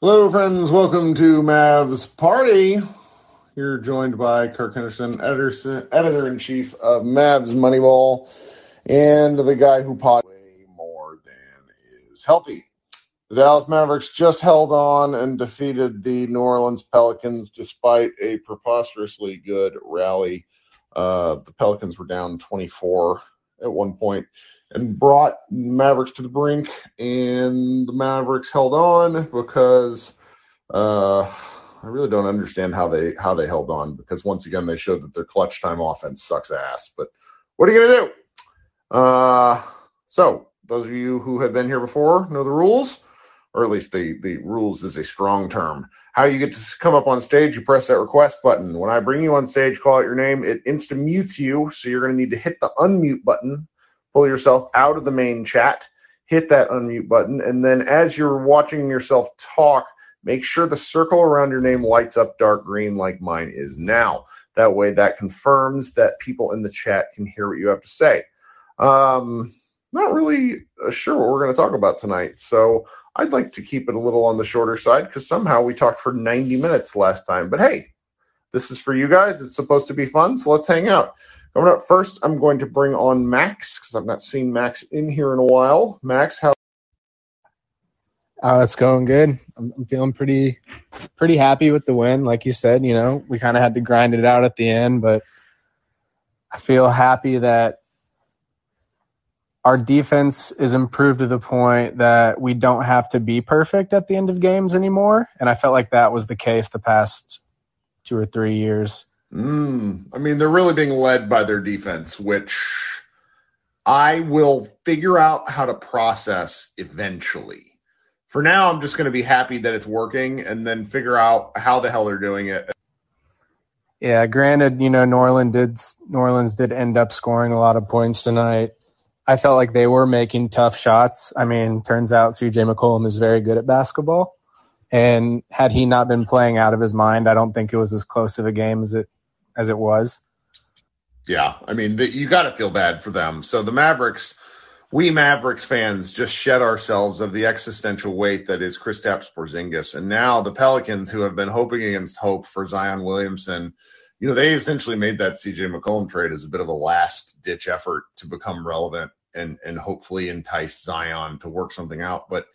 Hello, friends. Welcome to Mavs Party. You're joined by Kirk Henderson, editor in chief of Mavs Moneyball, and the guy who pot way more than is healthy. The Dallas Mavericks just held on and defeated the New Orleans Pelicans despite a preposterously good rally. Uh, the Pelicans were down 24 at one point and brought Mavericks to the brink, and the Mavericks held on because uh, I really don't understand how they how they held on because once again they showed that their clutch time offense sucks ass. But what are you gonna do? Uh, so those of you who have been here before know the rules, or at least the the rules is a strong term. How you get to come up on stage, you press that request button. When I bring you on stage, call out your name, it insta mutes you, so you're gonna need to hit the unmute button pull yourself out of the main chat, hit that unmute button, and then as you're watching yourself talk, make sure the circle around your name lights up dark green like mine is now. That way, that confirms that people in the chat can hear what you have to say. Um, not really sure what we're going to talk about tonight, so I'd like to keep it a little on the shorter side because somehow we talked for 90 minutes last time. But hey, this is for you guys. It's supposed to be fun, so let's hang out. Coming up first, I'm going to bring on Max because I've not seen Max in here in a while. Max, how? Oh, it's going good. I'm, I'm feeling pretty, pretty happy with the win. Like you said, you know, we kind of had to grind it out at the end, but I feel happy that our defense is improved to the point that we don't have to be perfect at the end of games anymore. And I felt like that was the case the past two or three years. Mm, I mean, they're really being led by their defense, which I will figure out how to process eventually. For now, I'm just going to be happy that it's working and then figure out how the hell they're doing it. Yeah, granted, you know, New Orleans did New Orleans did end up scoring a lot of points tonight. I felt like they were making tough shots. I mean, turns out CJ McCollum is very good at basketball. And had he not been playing out of his mind, I don't think it was as close of a game as it as it was. Yeah, I mean, the, you got to feel bad for them. So the Mavericks, we Mavericks fans, just shed ourselves of the existential weight that is Kristaps Porzingis, and now the Pelicans, who have been hoping against hope for Zion Williamson, you know, they essentially made that CJ McCollum trade as a bit of a last ditch effort to become relevant and and hopefully entice Zion to work something out, but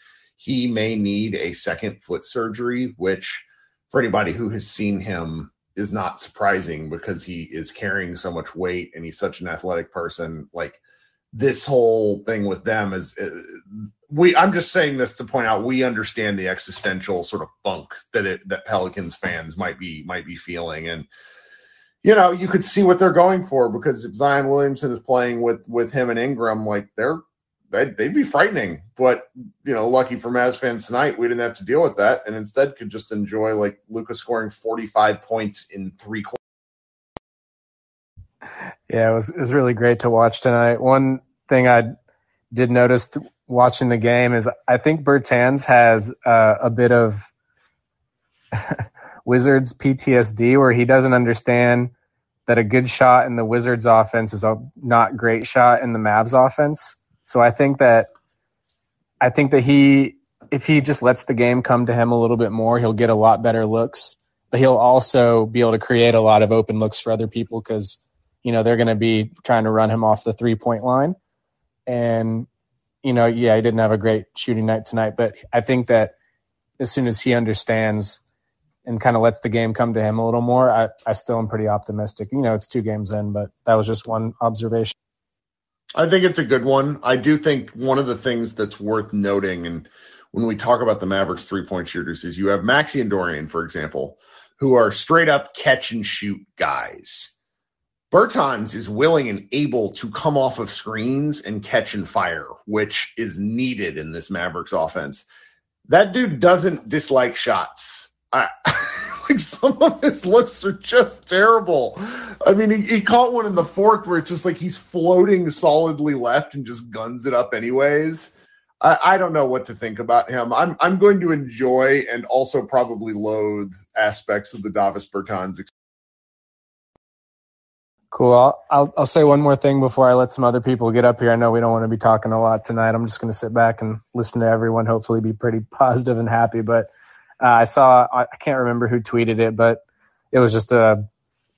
he may need a second foot surgery, which for anybody who has seen him is not surprising because he is carrying so much weight and he's such an athletic person. Like this whole thing with them is uh, we. I'm just saying this to point out we understand the existential sort of funk that it that Pelicans fans might be might be feeling and. You know, you could see what they're going for because if Zion Williamson is playing with with him and Ingram, like they're they'd, they'd be frightening. But you know, lucky for Mavs fans tonight, we didn't have to deal with that, and instead could just enjoy like Luka scoring 45 points in three quarters. Yeah, it was it was really great to watch tonight. One thing I did notice th- watching the game is I think Bertans has uh, a bit of Wizards PTSD where he doesn't understand that a good shot in the Wizards offense is a not great shot in the Mavs offense. So I think that I think that he if he just lets the game come to him a little bit more, he'll get a lot better looks, but he'll also be able to create a lot of open looks for other people cuz you know they're going to be trying to run him off the three-point line. And you know, yeah, he didn't have a great shooting night tonight, but I think that as soon as he understands and kind of lets the game come to him a little more, I, I still am pretty optimistic. You know, it's two games in, but that was just one observation. I think it's a good one. I do think one of the things that's worth noting, and when we talk about the Mavericks three point shooters, is you have Maxi and Dorian, for example, who are straight up catch and shoot guys. Bertans is willing and able to come off of screens and catch and fire, which is needed in this Mavericks offense. That dude doesn't dislike shots. I, like some of his looks are just terrible. I mean, he, he caught one in the fourth where it's just like he's floating solidly left and just guns it up anyways. I, I don't know what to think about him. I'm I'm going to enjoy and also probably loathe aspects of the Davis Bertans Cool. I'll, I'll, I'll say one more thing before I let some other people get up here. I know we don't want to be talking a lot tonight. I'm just going to sit back and listen to everyone. Hopefully, be pretty positive and happy. But uh, I saw I, can't remember who tweeted it, but it was just a uh,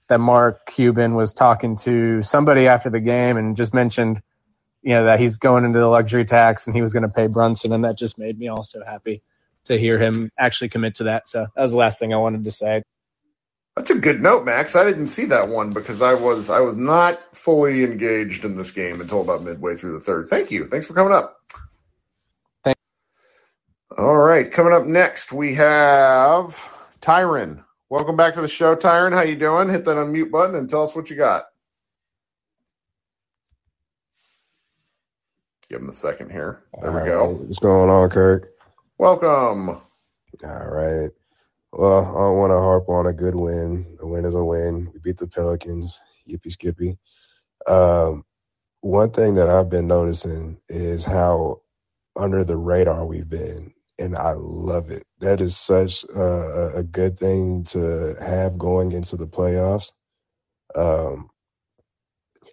that Mark Cuban was talking to somebody after the game and just mentioned, you know, that he's going into the luxury tax and he was going to pay Brunson, and that just made me also happy to hear him actually commit to that. So that was the last thing I wanted to say. That's a good note, Max. I didn't see that one because I was I was not fully engaged in this game until about midway through the third. Thank you. Thanks for coming up. All right, coming up next we have Tyron. Welcome back to the show, Tyron. How you doing? Hit that unmute button and tell us what you got. Give him a second here. There we go. What's going on, Kirk? Welcome. All right. Well, I don't want to harp on a good win. A win is a win. We beat the Pelicans. Yippee skippy. Um, one thing that I've been noticing is how under the radar we've been, and I love it. That is such a, a good thing to have going into the playoffs. Um,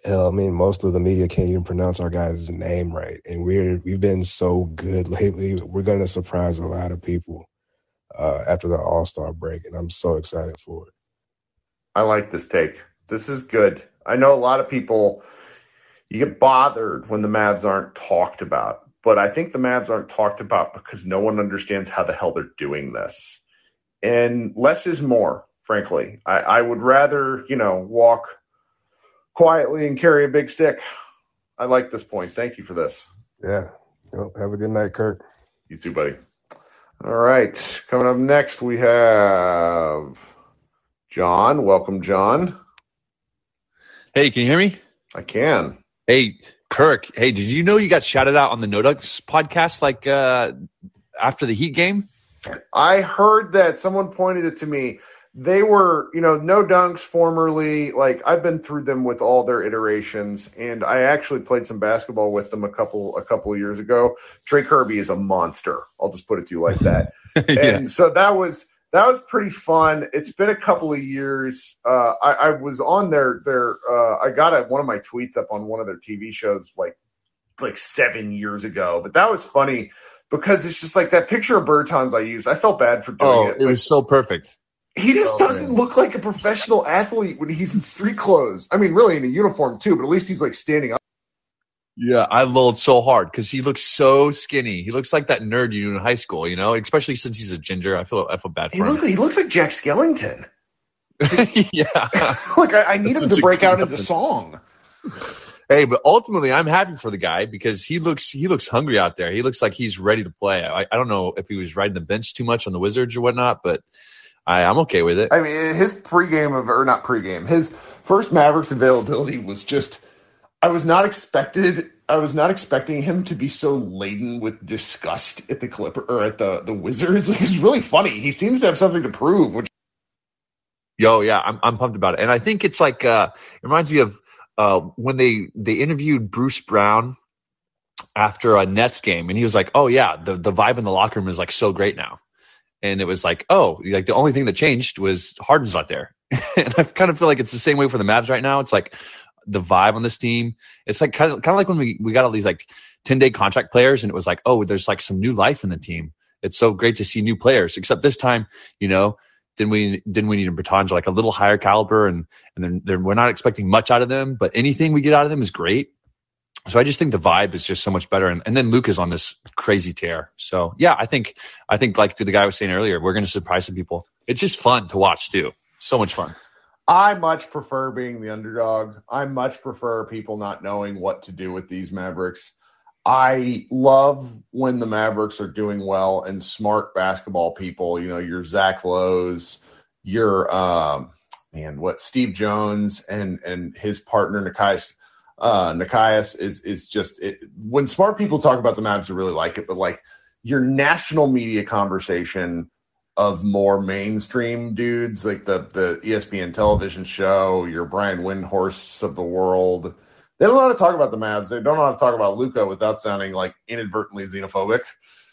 hell, I mean, most of the media can't even pronounce our guy's name right, and we're we've been so good lately. We're gonna surprise a lot of people uh, after the All Star break, and I'm so excited for it. I like this take. This is good. I know a lot of people you get bothered when the Mavs aren't talked about, but I think the Mavs aren't talked about because no one understands how the hell they're doing this. And less is more, frankly. I, I would rather, you know, walk quietly and carry a big stick. I like this point. Thank you for this. Yeah. Well, have a good night, Kurt. You too, buddy. All right. Coming up next, we have John. Welcome, John. Hey, can you hear me? I can. Hey, Kirk. Hey, did you know you got shouted out on the No Dunks podcast like uh, after the Heat game? I heard that someone pointed it to me they were, you know, no dunks formerly. Like I've been through them with all their iterations, and I actually played some basketball with them a couple a couple of years ago. Trey Kerby is a monster. I'll just put it to you like that. yeah. And so that was that was pretty fun. It's been a couple of years. Uh, I, I was on their their. Uh, I got a, one of my tweets up on one of their TV shows like like seven years ago, but that was funny because it's just like that picture of Bertans I used. I felt bad for doing oh, it. it was so perfect. He just oh, doesn't man. look like a professional athlete when he's in street clothes. I mean, really in a uniform too, but at least he's like standing up. Yeah, I lulled so hard because he looks so skinny. He looks like that nerd you knew in high school, you know, especially since he's a ginger. I feel I feel bad for he him. Look, he looks like Jack Skellington. yeah. like I, I need him to break out into song. Hey, but ultimately, I'm happy for the guy because he looks he looks hungry out there. He looks like he's ready to play. I, I don't know if he was riding the bench too much on the Wizards or whatnot, but I, I'm okay with it. I mean, his pregame of or not pregame, his first Mavericks availability was just. I was not expected. I was not expecting him to be so laden with disgust at the Clipper or at the the Wizards. Like, it's really funny. He seems to have something to prove. Which, yo, yeah, I'm I'm pumped about it, and I think it's like uh, it reminds me of uh, when they they interviewed Bruce Brown after a Nets game, and he was like, "Oh yeah, the the vibe in the locker room is like so great now," and it was like, "Oh, like the only thing that changed was Harden's not there," and I kind of feel like it's the same way for the Mavs right now. It's like the vibe on this team. It's like kind of kind of like when we we got all these like 10 day contract players, and it was like, oh, there's like some new life in the team. It's so great to see new players. Except this time, you know, didn't we didn't we need a Bertans like a little higher caliber, and and then they're, we're not expecting much out of them, but anything we get out of them is great. So I just think the vibe is just so much better, and, and then Luke is on this crazy tear. So yeah, I think I think like the guy was saying earlier, we're going to surprise some people. It's just fun to watch too. So much fun. I much prefer being the underdog. I much prefer people not knowing what to do with these Mavericks. I love when the Mavericks are doing well and smart basketball people, you know, your Zach Lowe's, your um man, what Steve Jones and and his partner Nekias uh Nekias is is just it, when smart people talk about the Mavs, I really like it, but like your national media conversation of more mainstream dudes like the the ESPN television show, your Brian Windhorst of the world. They don't know how to talk about the Mavs. They don't know how to talk about Luka without sounding like inadvertently xenophobic.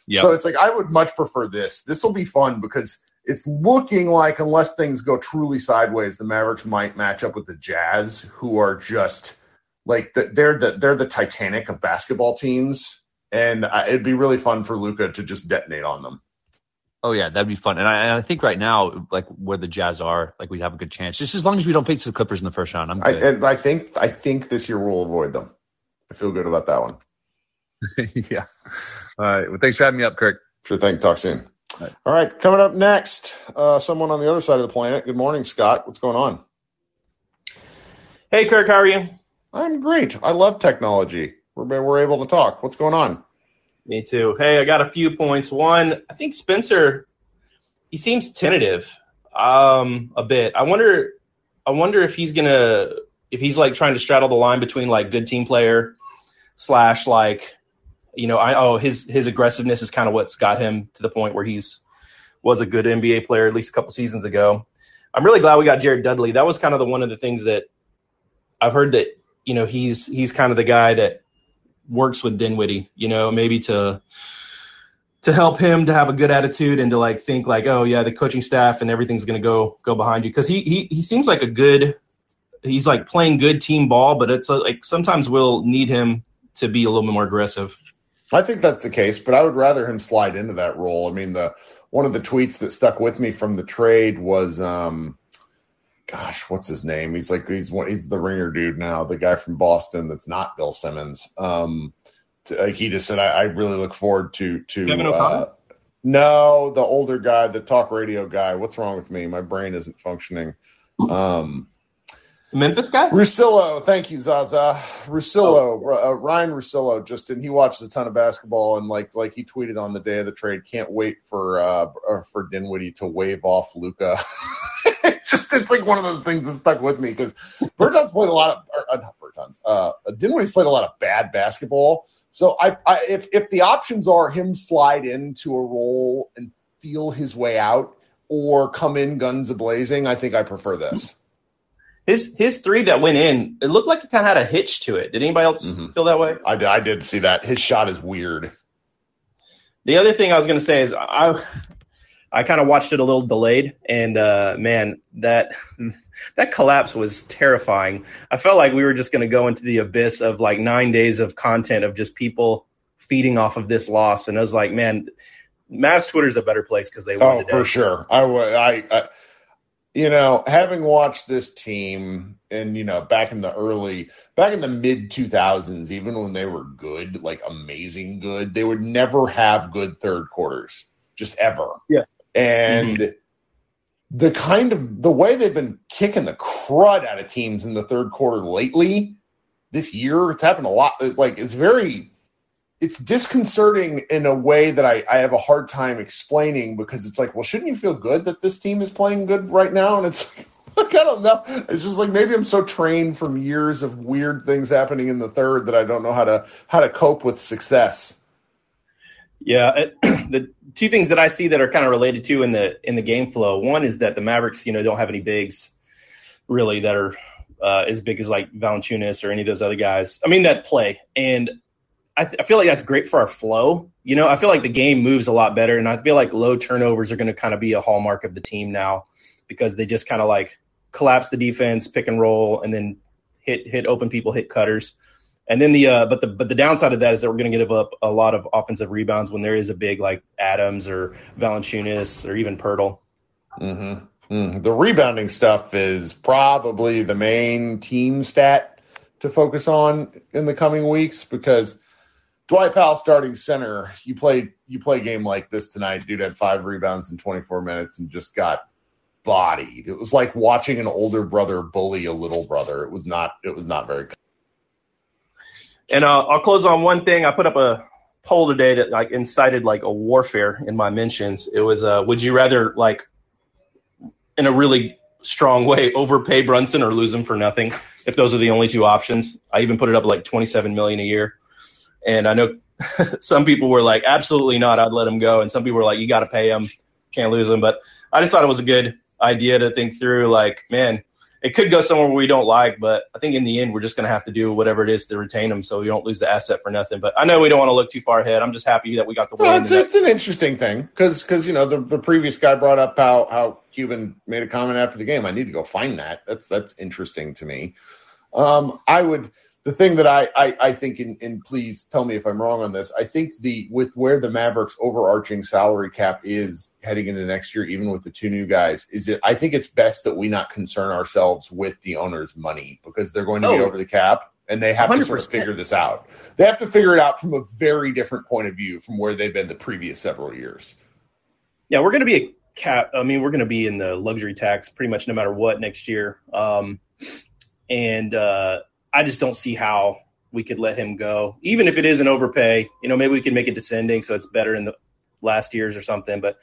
Yep. So it's like I would much prefer this. This will be fun because it's looking like unless things go truly sideways, the Mavericks might match up with the Jazz, who are just like the, they're the they're the Titanic of basketball teams, and uh, it'd be really fun for Luka to just detonate on them. Oh yeah, that'd be fun. And I, and I think right now, like where the Jazz are, like we'd have a good chance. Just as long as we don't face the Clippers in the first round, I'm good. I, and I think I think this year we'll avoid them. I feel good about that one. yeah. All right. Well, thanks for having me up, Kirk. Sure thing. Talk soon. All right. All right. Coming up next, uh, someone on the other side of the planet. Good morning, Scott. What's going on? Hey, Kirk. How are you? I'm great. I love technology. We're we're able to talk. What's going on? Me too. Hey, I got a few points. One, I think Spencer, he seems tentative, um, a bit. I wonder, I wonder if he's gonna, if he's like trying to straddle the line between like good team player slash like, you know, I oh his his aggressiveness is kind of what's got him to the point where he's was a good NBA player at least a couple seasons ago. I'm really glad we got Jared Dudley. That was kind of the one of the things that I've heard that you know he's he's kind of the guy that works with Dinwiddie, you know, maybe to to help him to have a good attitude and to like think like, oh yeah, the coaching staff and everything's gonna go go behind you because he he he seems like a good he's like playing good team ball, but it's like sometimes we'll need him to be a little bit more aggressive. I think that's the case, but I would rather him slide into that role. I mean, the one of the tweets that stuck with me from the trade was um gosh, what's his name? He's like he's one he's the ringer dude now, the guy from Boston that's not Bill Simmons. Um, to, like he just said, I, I, really look forward to to. Kevin O'Connor. Uh, no, the older guy, the talk radio guy. What's wrong with me? My brain isn't functioning. Um, Memphis guy? Russillo. Thank you, Zaza. Russillo. Oh. Uh, Ryen Russillo just and he watches a ton of basketball and like like he tweeted on the day of the trade. Can't wait for uh for Dinwiddie to wave off Luka. just it's like one of those things that stuck with me because Bertans played a lot of uh, not Bertans. Uh, Dinwiddie's played a lot of bad basketball. So I, I if if the options are him slide into a role and feel his way out or come in guns a blazing, I think I prefer this. His his three that went in, it looked like it kind of had a hitch to it. Did anybody else mm-hmm. feel that way? I, I did see that. His shot is weird. The other thing I was going to say is I I kind of watched it a little delayed, and uh, man, that that collapse was terrifying. I felt like we were just going to go into the abyss of like nine days of content of just people feeding off of this loss, and I was like, man, Mavs Twitter's a better place because they won. Oh, today. for sure. I, I, I, you know, having watched this team, and you know, back in the early, back in the mid 2000s, even when they were good, like amazing good, they would never have good third quarters, just ever. Yeah and mm-hmm. the kind of the way they've been kicking the crud out of teams in the third quarter lately this year, it's happened a lot. It's like it's very it's disconcerting in a way that I, I have a hard time explaining because it's like, well, shouldn't you feel good that this team is playing good right now? And it's Like, I don't know. It's just like maybe I'm so trained from years of weird things happening in the third that I don't know how to how to cope with success. Yeah, the two things that I see that are kind of related to in the in the game flow. One is that the Mavericks, you know, don't have any bigs really that are uh, as big as like Valanciunas or any of those other guys. I mean that play, and I, th- I feel like that's great for our flow. You know, I feel like the game moves a lot better, and I feel like low turnovers are going to kind of be a hallmark of the team now because they just kind of like collapse the defense, pick and roll, and then hit hit open people, hit cutters. And then the uh, but the but the downside of that is that we're going to give up a lot of offensive rebounds when there is a big like Adams or Valanciunas or even Poeltl. Mm-hmm. Mm, the rebounding stuff is probably the main team stat to focus on in the coming weeks because Dwight Powell starting center, you play you play a game like this tonight, dude had five rebounds in 24 minutes and just got bodied. It was like watching an older brother bully a little brother. It was not it was not very And uh, I'll close on one thing. I put up a poll today that like incited like a warfare in my mentions. It was uh, would you rather like in a really strong way overpay Brunson or lose him for nothing if those are the only two options. I even put it up like 27 million a year. And I know some people were like, absolutely not. I'd let him go. And some people were like, you got to pay him. Can't lose him. But I just thought it was a good idea to think through like, man, it could go somewhere we don't like, but I think in the end we're just going to have to do whatever it is to retain him, so we don't lose the asset for nothing. But I know we don't want to look too far ahead. I'm just happy that we got the win. It's, it's an interesting thing because because you know the the previous guy brought up how how Cuban made a comment after the game. I need to go find that. That's that's interesting to me. Um, I would the thing that I, I, I think, and, and please tell me if I'm wrong on this, I think the with where the Mavericks overarching salary cap is heading into next year, even with the two new guys, is it I think it's best that we not concern ourselves with the owner's money because they're going to oh, be over the cap and they have 100%. to sort of figure this out. They have to figure it out from a very different point of view from where they've been the previous several years. Yeah, we're going to be a cap. I mean, we're going to be in the luxury tax pretty much no matter what next year. Um, and uh, I just don't see how we could let him go, even if it is an overpay. You know, maybe we can make it descending so it's better in the last years or something. But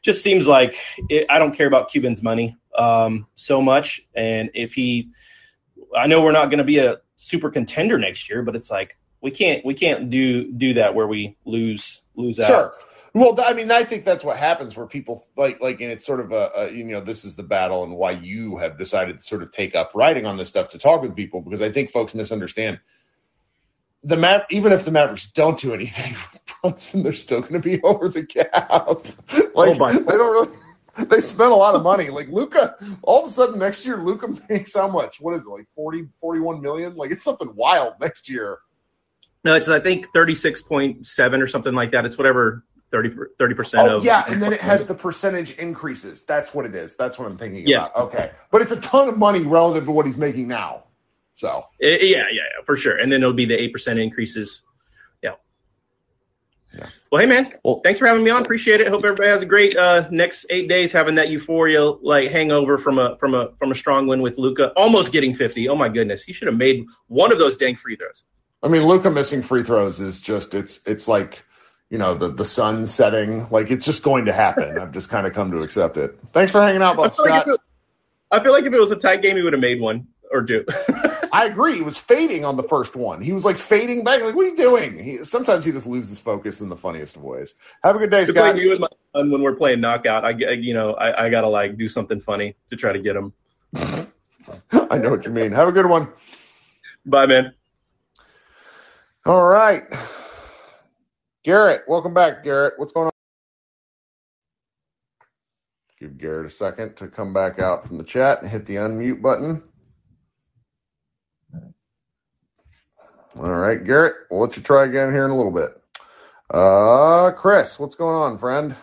just seems like it, I don't care about Cuban's money um, so much. And if he, I know we're not going to be a super contender next year, but it's like we can't we can't do do that where we lose lose out. Sure. Well, I mean, I think that's what happens where people like, like, and it's sort of a, a, you know, this is the battle and why you have decided to sort of take up writing on this stuff to talk with people because I think folks misunderstand the map. Even if the Mavericks don't do anything, Brunson, they're still going to be over the cap. like oh they don't really. They spent a lot of money. Like Luka, all of a sudden next year, Luka makes how much? What is it, like 40, 41 million? Like it's something wild next year. No, it's I think thirty six point seven or something like that. It's whatever 30 percent oh, of yeah, and then it has the percentage increases. That's what it is. That's what I'm thinking yes. about. Okay, but it's a ton of money relative to what he's making now. So it, yeah, yeah, yeah, for sure. And then it'll be the eight percent increases. Yeah. Yeah. Well, hey man, well, thanks for having me on. Appreciate it. Hope everybody has a great uh, next eight days, having that euphoria like hangover from a from a from a strong win with Luka, almost getting 50. Oh my goodness, he should have made one of those dang free throws. I mean, Luka missing free throws is just it's it's like you know, the, the sun setting. Like it's just going to happen. I've just kind of come to accept it. Thanks for hanging out, Buck Scott. Like I feel like if it was a tight game, he would have made one or two. I agree. He was fading on the first one. He was like fading back. Like, what are you doing? He, sometimes he just loses focus in the funniest of ways. Have a good day, it's Scott. Like you and my son when we're playing knockout. I, you know, I, I gotta like do something funny to try to get him. I know what you mean. Have a good one. Bye, man. All right. Garrett, welcome back, Garrett. What's going on? Give Garrett a second to come back out from the chat and hit the unmute button. All right, Garrett, we'll let you try again here in a little bit. Uh, Chris, what's going on, friend?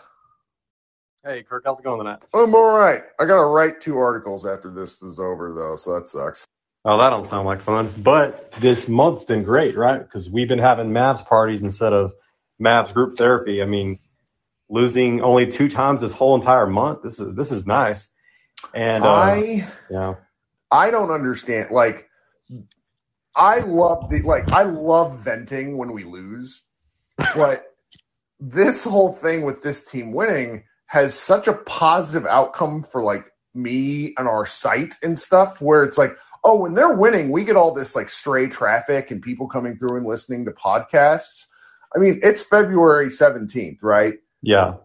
Hey, Kirk, how's it going tonight? I'm all right. I got to write two articles after this is over, though, so that sucks. Oh, that don't sound like fun. But this month's been great, right? Because we've been having Mavs parties instead of Mavs group therapy. I mean, losing only two times this whole entire month. This is this is nice. And uh, I yeah, I don't understand. Like, I love the like I love venting when we lose, but this whole thing with this team winning has such a positive outcome for like me and our site and stuff where it's like, oh, when they're winning, we get all this like stray traffic and people coming through and listening to podcasts. I mean, it's February 17th, right? Yeah.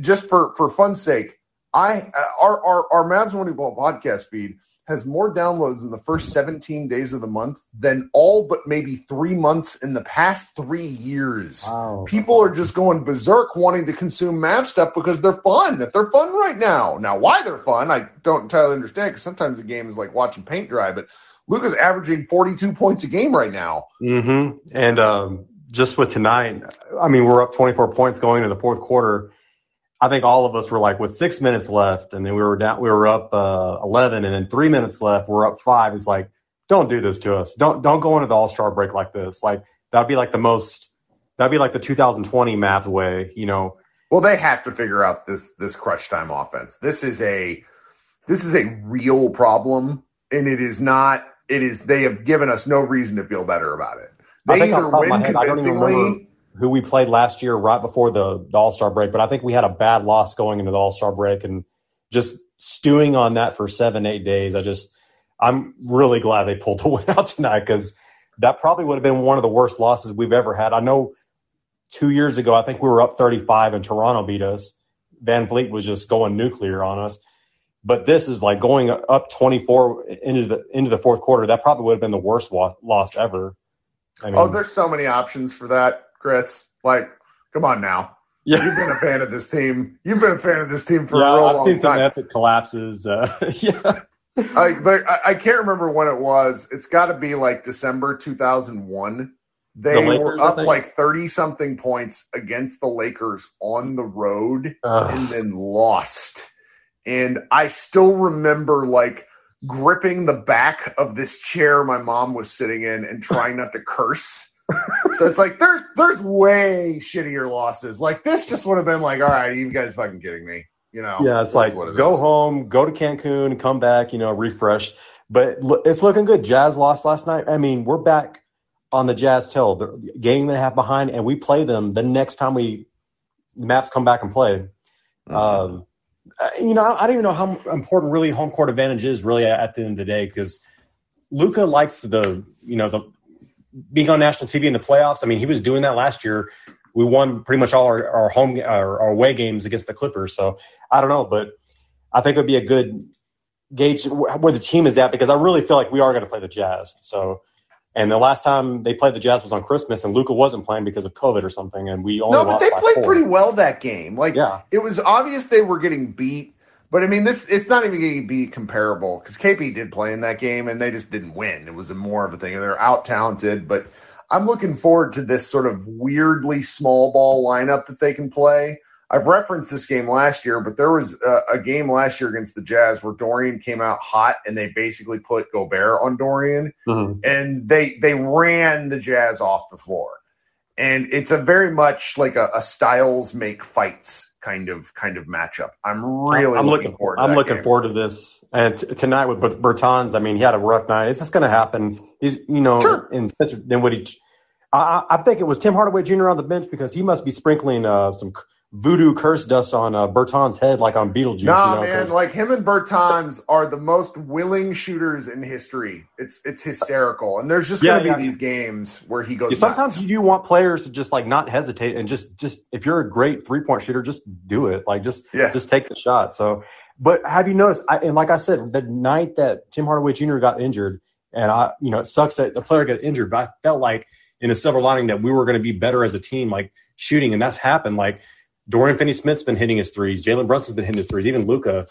Just for for fun's sake, I our our our Mavs Moneyball podcast feed has more downloads in the first 17 days of the month than all but maybe three months in the past three years. Wow. People are just going berserk wanting to consume Mav stuff because they're fun. If they're fun right now. Now, why they're fun, I don't entirely understand because sometimes the game is like watching paint dry, but Luka's averaging 42 points a game right now. Mm-hmm. And um, just with tonight, I mean, we're up 24 points going into the fourth quarter. I think all of us were like with six minutes left, and then we were down, we were up uh, 11, and then three minutes left, we're up five. It's like, don't do this to us. Don't don't go into the All Star break like this. Like that'd be like the most, that'd be like the 2020 Mavs way, you know. Well, they have to figure out this this clutch time offense. This is a this is a real problem, and it is not. It is. They have given us no reason to feel better about it. I think either off the top of my win head, I don't even remember convincingly. who we played last year right before the, the All Star break, but I think we had a bad loss going into the All Star break and just stewing on that for seven, eight days. I just, I'm really glad they pulled the win out tonight because that probably would have been one of the worst losses we've ever had. I know two years ago, I think we were up 35 and Toronto beat us. VanVleet was just going nuclear on us. But this is like going up 24 into the into the fourth quarter. That probably would have been the worst wa- loss ever. I mean, Oh, there's so many options for that, Chris. Like, come on now. yeah. You've been a fan of this team. You've been a fan of this team for yeah, a real I've long seen some time. epic collapses. Uh, yeah, I, like, I can't remember when it was. It's got to be like December 2001. They The were Lakers, I up like 30 something points against the Lakers on the road Ugh. and then lost. And I still remember like gripping the back of this chair my mom was sitting in and trying not to curse. so it's like there's there's way shittier losses. Like this just would have been like, all right, you guys fucking kidding me. You know? yeah. It's like it go is. home, go to Cancun, come back, you know, refresh. But it's looking good. Jazz lost last night. I mean, we're back on the Jazz tail, the game and a half behind, and we play them the next time we the Mavs come back and play. Mm-hmm. Um, Uh, you know, I I don't even know how important really home court advantage is really at the end of the day because Luka likes the you know the being on national TV in the playoffs. I mean, he was doing that last year. We won pretty much all our, our home our, our away games against the Clippers. So I don't know, but I think it would be a good gauge where the team is at because I really feel like we are going to play the Jazz. So. And the last time they played the Jazz was on Christmas, and Luka wasn't playing because of COVID or something, and we only No, but they played four. pretty well that game. Like Yeah. it was obvious they were getting beat, but I mean this it's not even going to be comparable because KP did play in that game and they just didn't win. It was a more of a thing. They're out talented, but I'm looking forward to this sort of weirdly small ball lineup that they can play. I've referenced this game last year, but there was a, a game last year against the Jazz where Dorian came out hot and they basically put Gobert on Dorian Mhm. and they they ran the Jazz off the floor. And it's a very much like a, a styles make fights kind of kind of matchup. I'm really I'm looking, looking forward. To I'm looking game. forward to this. And t- tonight with Bertans, I mean, he had a rough night. It's just going to happen. He's, you know, Sure. in Spencer Dinwiddie. I, I I think it was Tim Hardaway Jr. on the bench because he must be sprinkling uh, some voodoo curse dust on uh, Bertans' head like on Beetlejuice. Nah, you know, man, like him and Bertans are the most willing shooters in history. It's it's hysterical, and there's just Yeah, gonna be yeah. these games where he goes. Yeah, sometimes you do want players to just like not hesitate and just just if you're a great three point shooter, just do it. Like just Yeah. just take the shot. So, but have you noticed? I, and like I said, the night that Tim Hardaway Jr. got injured, and I, you know, it sucks that the player got injured, but I felt like in a silver lining that we were going to be better as a team, like shooting, and that's happened. Like Dorian Finney-Smith's been hitting his threes, Jalen Brunson's been hitting his threes, even Luca,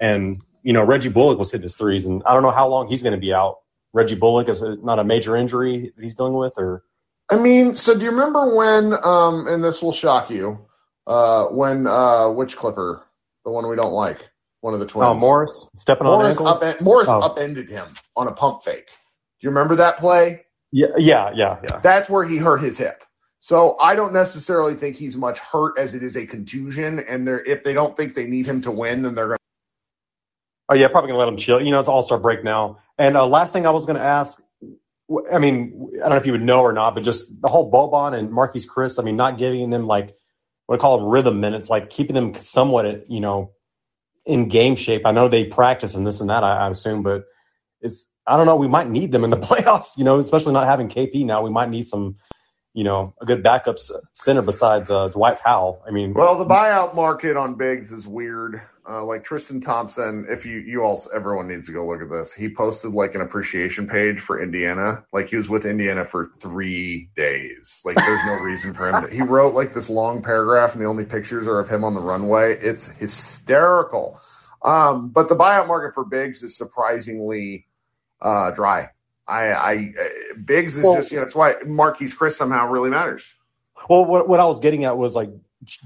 and you know Reggie Bullock was hitting his threes, and I don't know how long he's going to be out. Reggie Bullock is a, not a major injury he's dealing with, or I mean, so do you remember when? Um, and this will shock you. Uh, when uh, which Clipper, the one we don't like, one of the twins. Oh, Morris stepping on Morris, ankles. up, Morris Oh. upended him on a pump fake. Do you remember that play? Yeah, yeah, yeah, yeah. That's where he hurt his hip. So I don't necessarily think he's much hurt as it is a contusion. And they're, if they don't think they need him to win, then they're going to. Oh yeah, probably gonna let him chill. You know, it's All Star break now. And uh, last thing I was gonna ask, I mean, I don't know if you would know or not, but just the whole Boban and Marquese Chriss. I mean, not giving them like what I call rhythm minutes, like keeping them somewhat, you know, in game shape. I know they practice and this and that, I, I assume, but it's I don't know. We might need them in the playoffs, you know, especially not having KP now. We might need some, you know, a good backup center besides uh, Dwight Powell. I mean, well, the buyout market on bigs is weird. Uh, like Tristan Thompson, if you you also everyone needs to go look at this. He posted like an appreciation page for Indiana. Like he was with Indiana for three days. Like there's no reason for him. To, he wrote like this long paragraph, and the only pictures are of him on the runway. It's hysterical. Um, but the buyout market for bigs is surprisingly uh, dry. I, I Biggs is well, just you know that's why Marquese Chriss somehow really matters. Well, what what I was getting at was like,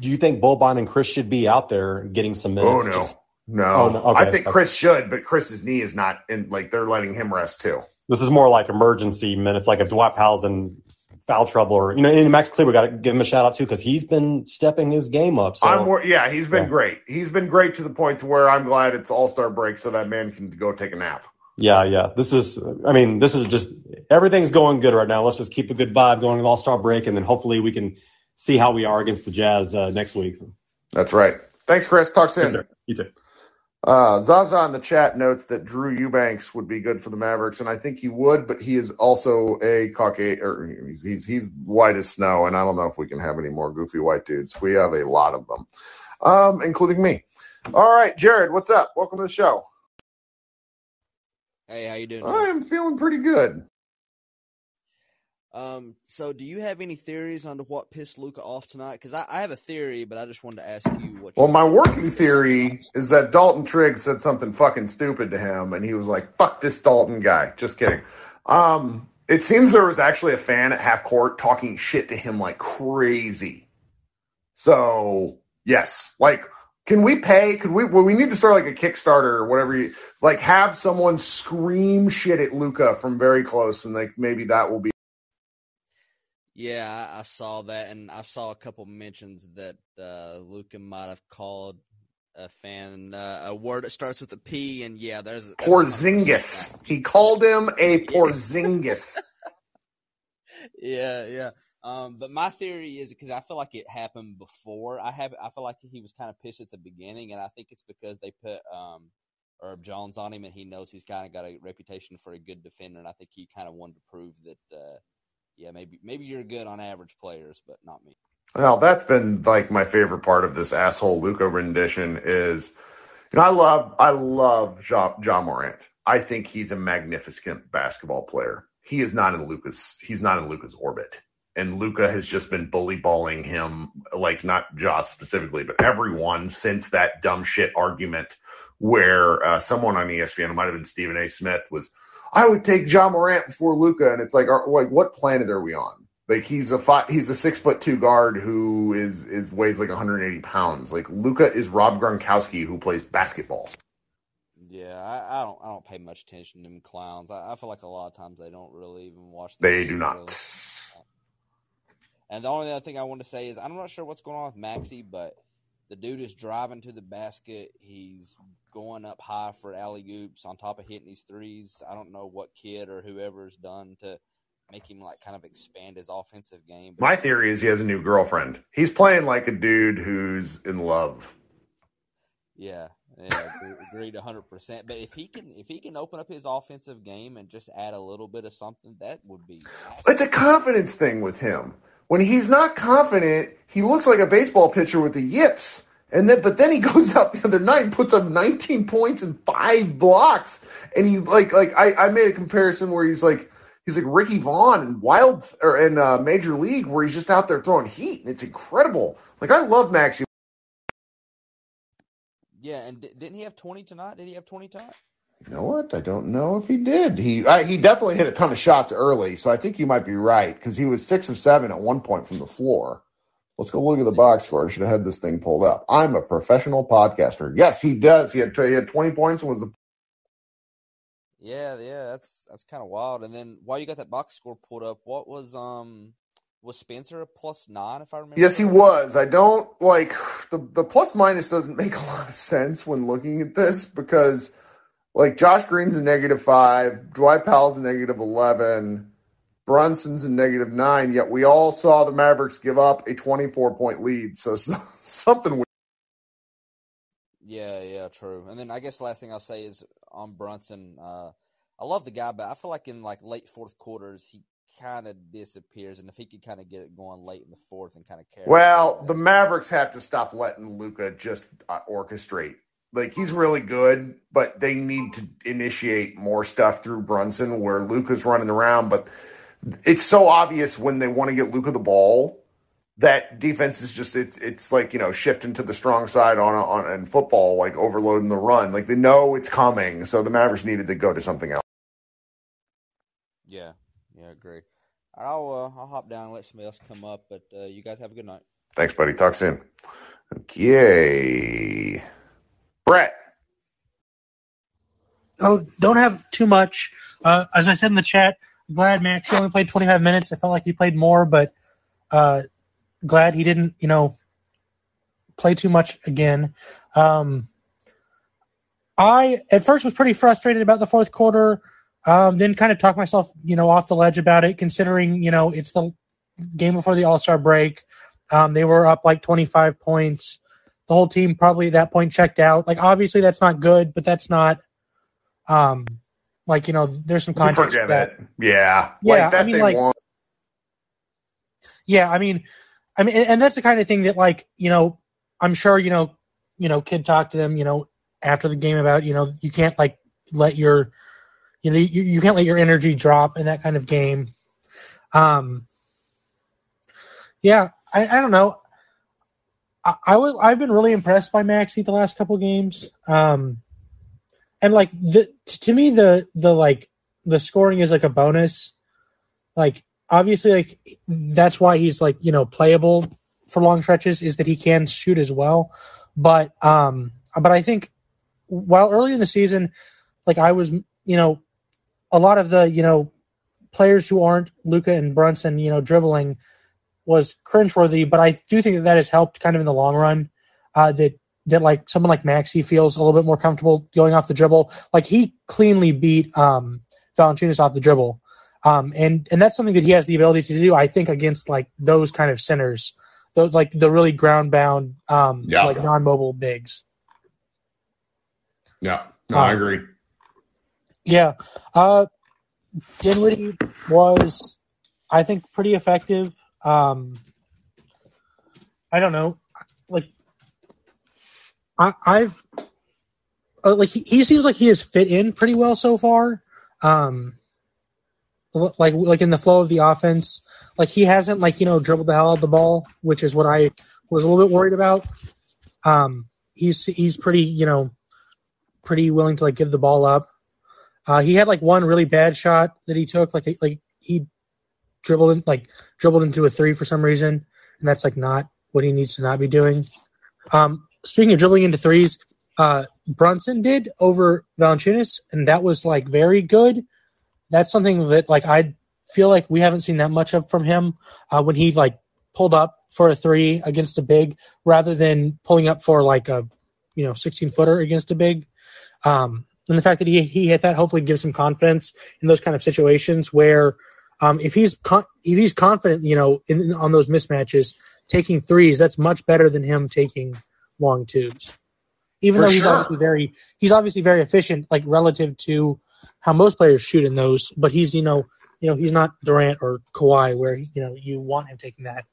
do you think Boban and Chriss should be out there getting some minutes? Oh no, just, no. Oh, no. Okay. I think okay. Chriss should, but Chriss's knee is not and Like they're letting him rest too. This is more like emergency minutes. Like if Dwight Powell's in foul trouble, or you know, and Max Kleber got to give him a shout out too because he's been stepping his game up. So I'm yeah, he's been yeah. great. He's been great to the point to where I'm glad it's All Star break so that man can go take a nap. Yeah, yeah. This is, I mean, this is just everything's going good right now. Let's just keep a good vibe going with All Star break, and then hopefully we can see how we are against the Jazz uh, next week. That's right. Thanks, Chris. Talk soon. Yes. You too. Uh, Zaza in the chat notes that Drew Eubanks would be good for the Mavericks, and I think he would, but he is also a Caucasian, or he's, he's, he's white as snow, and I don't know if we can have any more goofy white dudes. We have a lot of them, um, including me. All right, Jared, what's up? Welcome to the show. Hey, how you doing? I am feeling pretty good. Um, so do you have any theories on what pissed Luka off tonight? Because I, I, have a theory, but I just wanted to ask you what. Well, my working theory is that Dalton Trigg said something fucking stupid to him, and he was like, "Fuck this Dalton guy." Just kidding. Um, it seems there was actually a fan at half court talking shit to him like crazy. So yes, like can we pay? Could we? Well, we need to start like a Kickstarter or whatever. You, like have someone scream shit at Luka from very close, and like maybe that will be. Yeah, I, I saw that, and I saw a couple mentions that uh, Luka might have called a fan uh, a word that starts with a P, and yeah, there's Porzingis. He called him a Porzingis. yeah, yeah. Um, but my theory is because I feel like it happened before. I have I feel like he was kind of pissed at the beginning, and I think it's because they put um, Herb Jones on him, and he knows he's kind of got a reputation for a good defender, and I think he kind of wanted to prove that, uh, yeah, maybe maybe you're good on average players, but not me. Well, that's been like my favorite part of this asshole Luka rendition is, you know, I love I love John, Ja Morant. I think he's a magnificent basketball player. He is not in Luka's He's not in Luka's orbit and Luka has just been bully balling him, like not Josh specifically, but everyone since that dumb shit argument where uh, someone on ESPN, it might have been Stephen A. Smith, was, I would take John Morant before Luka, and it's like, are, like what planet are we on? Like he's a five, he's a six foot two guard who is is weighs like 180 pounds. Like Luka is Rob Gronkowski who plays basketball. Yeah, I, I, don't I don't pay much attention to them clowns. I, I, feel like a lot of times they don't really even watch. The they do not. Really. And the only other thing I want to say is I'm not sure what's going on with Maxi, but the dude is driving to the basket. He's going up high for alley oops on top of hitting these threes. I don't know what kid or whoever's done to make him like kind of expand his offensive game. My theory is he has a new girlfriend. He's playing like a dude who's in love. Yeah, yeah, agreed hundred percent. But if he can, if he can open up his offensive game and just add a little bit of something, that would be. Awesome. It's a confidence thing with him. When he's not confident, he looks like a baseball pitcher with the yips. And then, but then he goes out the other night and puts up 19 points and five blocks. And he like, like I, I made a comparison where he's like, he's like Ricky Vaughn in Wild or in uh, Major League, where he's just out there throwing heat, and it's incredible. Like I love Maxi. Yeah, and d- didn't he have 20 tonight? Did he have 20 tonight? You know what? I don't know if he did. He I, he definitely hit a ton of shots early, so I think you might be right because he was six of seven at one point from the floor. Let's go look at the box score. I should have had this thing pulled up. I'm a professional podcaster. Yes, he does. He had he had 20 points and was the. Yeah, yeah, that's that's kind of wild. And then while you got that box score pulled up, what was um was Spencer a plus nine if I remember? Yes, he was. I don't like the the plus minus doesn't make a lot of sense when looking at this because like Josh Green's a negative five, Dwight Powell's a negative eleven, Brunson's a negative nine. Yet we all saw the Mavericks give up a twenty-four point lead. So, so something. Yeah, yeah, true. And then I guess the last thing I'll say is on Brunson. Uh, I love the guy, but I feel like in like late fourth quarters he kind of disappears, and if he could kind of get it going late in the fourth and kind of carry. Well, the Mavericks have to stop letting Luka just uh, orchestrate. Like he's really good, but they need to initiate more stuff through Brunson where Luka's running around. But it's so obvious when they want to get Luka the ball that defense is just it's it's like you know shifting to the strong side on on in football like overloading the run like they know it's coming so the Mavericks needed to go to something else. Yeah, yeah, agree. I'll uh, I'll hop down and let somebody else come up, but uh, you guys have a good night. Thanks, buddy. Talk soon. Okay, Brett. Oh, don't have too much. Uh, as I said in the chat, glad Max only played 25 minutes. I felt like he played more, but uh, glad he didn't, you know, play too much again. Um, I at first was pretty frustrated about the fourth quarter. Um, then kind of talk myself, you know, off the ledge about it, considering, you know, it's the game before the All Star break. Um, they were up like 25 points. The whole team probably at that point checked out. Like, obviously, that's not good, but that's not, um, like you know, there's some context. Forget that, it. Yeah. Yeah, Like that I mean, like-. Yeah, I mean, I mean, and, and that's the kind of thing that, like, you know, I'm sure, you know, you know, Kidd talked to them, you know, after the game about, you know, you can't like let your, you know, you, you can't let your energy drop in that kind of game. Um, yeah, I, I don't know. I, I was, I've been really impressed by Maxi the last couple games. Um, and like the, to me, the, the like, the scoring is like a bonus. Like, obviously like that's why he's like you know playable for long stretches is that he can shoot as well but um but i think while earlier in the season like i was you know a lot of the you know players who aren't Luka and Brunson you know dribbling was cringeworthy but i do think that that has helped kind of in the long run uh that that like someone like Maxi feels a little bit more comfortable going off the dribble like he cleanly beat um Valanciunas off the dribble um, and and that's something that he has the ability to do. I think against like those kind of centers, those like the really ground bound, um, Yeah. like non mobile bigs. Yeah. No, I Um, agree. Yeah. Uh, Dinwiddie was, I think, pretty effective. Um, I don't know, like I, I've uh, like he, he seems like he has fit in pretty well so far. Um, like like in the flow of the offense, like he hasn't like you know dribbled the hell out of the ball, which is what I was a little bit worried about. Um, he's he's pretty you know pretty willing to like give the ball up. Uh, he had like one really bad shot that he took, like like he dribbled in, like dribbled into a three for some reason, and that's like not what he needs to not be doing. Um, speaking of dribbling into threes, uh, Brunson did over Valanciunas, and that was like very good. That's something that like I feel like we haven't seen that much of from him uh, when he like pulled up for a three against a big rather than pulling up for like a you know 16 footer against a big. Um, and the fact that he he hit that hopefully gives him confidence in those kind of situations where um, if he's con- if he's confident, you know, in, on those mismatches, taking threes, that's much better than him taking long twos. Even For though he's sure. obviously very he's obviously very efficient, like relative to how most players shoot in those, but he's you know you know he's not Durant or Kawhi where you know you want him taking that.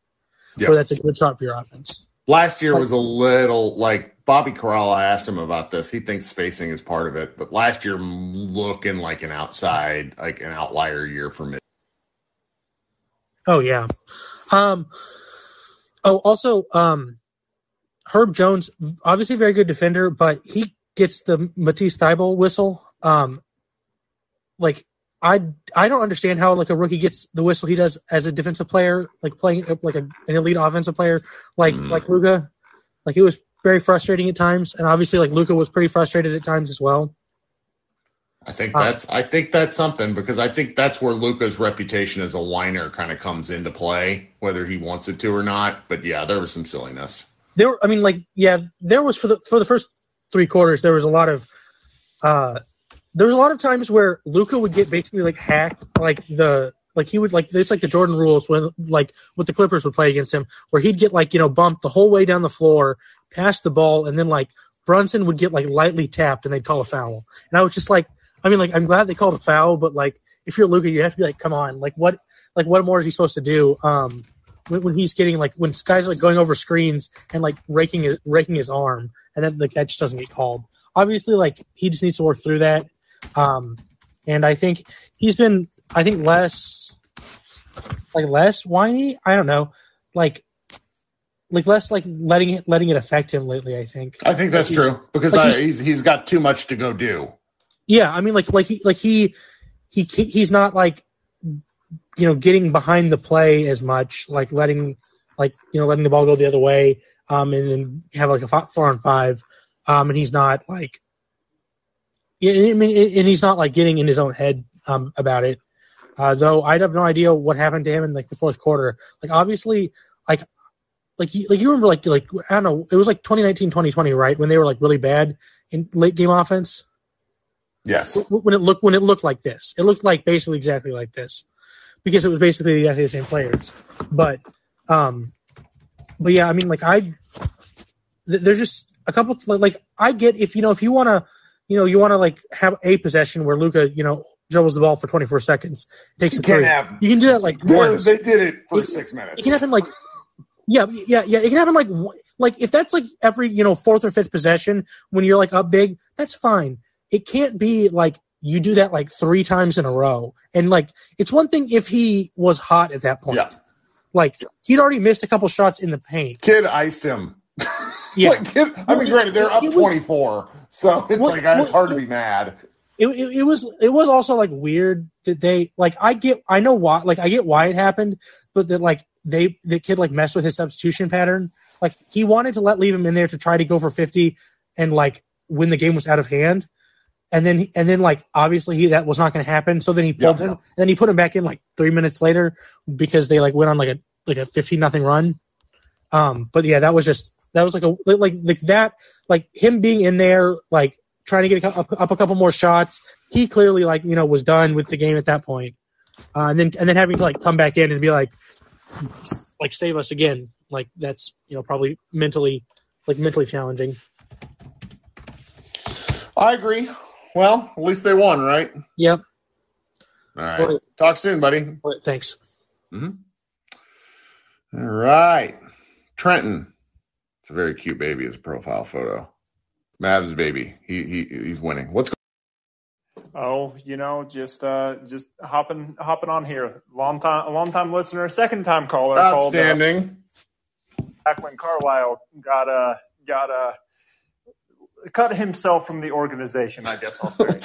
Yeah. So that's a good shot for your offense. Last year was a little like Bobby Karalla. I asked him about this. He thinks spacing is part of it, but last year looking like an outside, like an outlier year for me. Oh yeah. Um. Oh, also, um, Herb Jones, obviously very good defender, but he gets the Matisse Thybulle whistle. Um, like I I don't understand how like a rookie gets the whistle he does as a defensive player, like playing like a, an elite offensive player, like Mhm. like Luka. Like it was very frustrating at times, and obviously like Luka was pretty frustrated at times as well. I think Uh, that's I think that's something because I think that's where Luka's reputation as a whiner kind of comes into play, whether he wants it to or not. But yeah, there was some silliness. there were, I mean, like, yeah, there was for the for the first three quarters, there was a lot of, uh, there was a lot of times where Luka would get basically like hacked, like the like he would like it's like the Jordan rules when like what the Clippers would play against him, where he'd get like you know bumped the whole way down the floor, pass the ball, and then like Brunson would get like lightly tapped and they'd call a foul. And I was just like, I mean, like I'm glad they called a foul, but like if you're Luka, you have to be like, come on, like what, like what more is he supposed to do? Um, when, when he's getting like when guys are like going over screens and like raking his raking his arm, and then like that just doesn't get called. Obviously, like he just needs to work through that. Um, and I think he's been, I think less, like less whiny. I don't know, like like less like letting it letting it affect him lately. I think. I think that's Like, true because like I, he's- he's he's got too much to go do. Yeah, I mean, like, like he, like he, he, he- he's not like, you know, getting behind the play as much, like letting, like, you know, letting the ball go the other way, um, and then have like a four on five, um, and he's not like, I mean, and he's not like getting in his own head, um, about it. Uh, though I have no idea what happened to him in like the fourth quarter. Like, obviously, like, like you, like you remember, like, like I don't know, it was like 2019, 2020, right, when they were like really bad in late game offense Yes. when it looked when it looked like this. It looked like basically exactly like this because it was basically exactly the same players. But um, but yeah, I mean, like I there's just a couple like, like I get if you know if you want to you know you want to like have a possession where Luka you know dribbles the ball for 24 seconds takes You a can't three. have- you can do that like once. they did it for It- six minutes. It can happen like yeah, yeah, yeah. It can happen like like if that's like every you know fourth or fifth possession when you're like up big, that's fine. It can't be like you do that like three times in a row. And like it's one thing if he was hot at that point. Yeah. Like he'd already missed a couple shots in the paint. Kidd iced him. Yeah. Like, Kidd, I mean, granted, they're up was- 24, so it's What- like uh, it's what- hard to be mad. it, it, it was it was also like weird that they like I get I know why like I get why it happened, but that like they the Kidd like messed with his substitution pattern. Like he wanted to let leave him in there to try to go for fifty and like when the game was out of hand. And then, he- and then, like obviously, he that was not going to happen. So then he pulled Yeah. him. And then he put him back in like three minutes later because they like went on like a like a fifteen nothing run. Um, but yeah, that was just that was like a like like that like him being in there like trying to get a, up, up a couple more shots. He clearly like you know was done with the game at that point. Uh, and then and then having to like come back in and be like like save us again. Like that's you know probably mentally like mentally challenging. I agree. Well, at least they won, right? Yep. All right. Well- Talk soon, buddy. Well, Thanks. All right. Trenton. It's a very cute baby as a profile photo. Mavs baby. He he he's winning. What's going Oh, you know, just uh, just hopping hopping on here. Long time, a long time listener, second time caller. Called, uh, outstanding? back when Carlisle got uh got uh cut himself from the organization. I guess I'll say.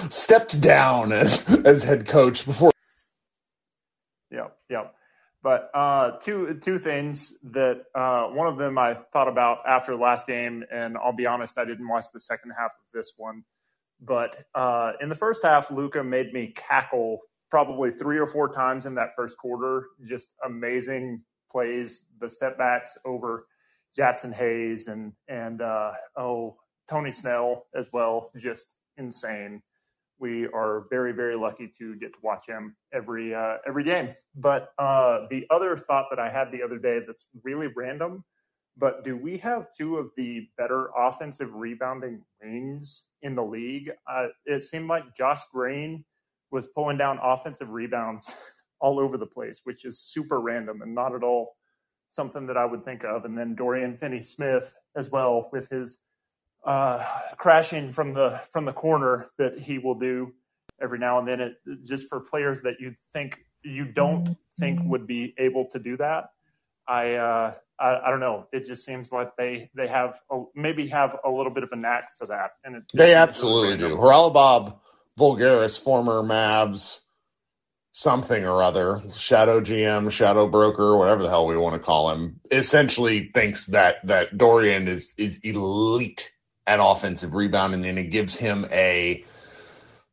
Stepped down as as head coach before. But uh, two two things that uh, one of them I thought about after the last game, and I'll be honest, I didn't watch the second half of this one. But uh, in the first half, Luka made me cackle probably three or four times in that first quarter. Just amazing plays, the step backs over Jaxson Hayes and and uh, oh Tony Snell as well, just insane we are very very lucky to get to watch him every uh, every game. But uh, the other thought that I had the other day that's really random, but do we have two of the better offensive rebounding wings in the league? Uh, it seemed like Josh Green was pulling down offensive rebounds all over the place, which is super random and not at all something that I would think of. And then Dorian Finney-Smith as well with his uh, crashing from the from the corner that he will do every now and then. It just for players that you think you don't think would be able to do that. I uh, I, I don't know. It just seems like they they have a, maybe have a little bit of a knack for that, and it They absolutely do. random. Haralabob Voulgaris, former Mavs something or other, shadow GM, shadow broker, whatever the hell we want to call him, essentially thinks that that Dorian is is elite at offensive rebounding and then it gives him a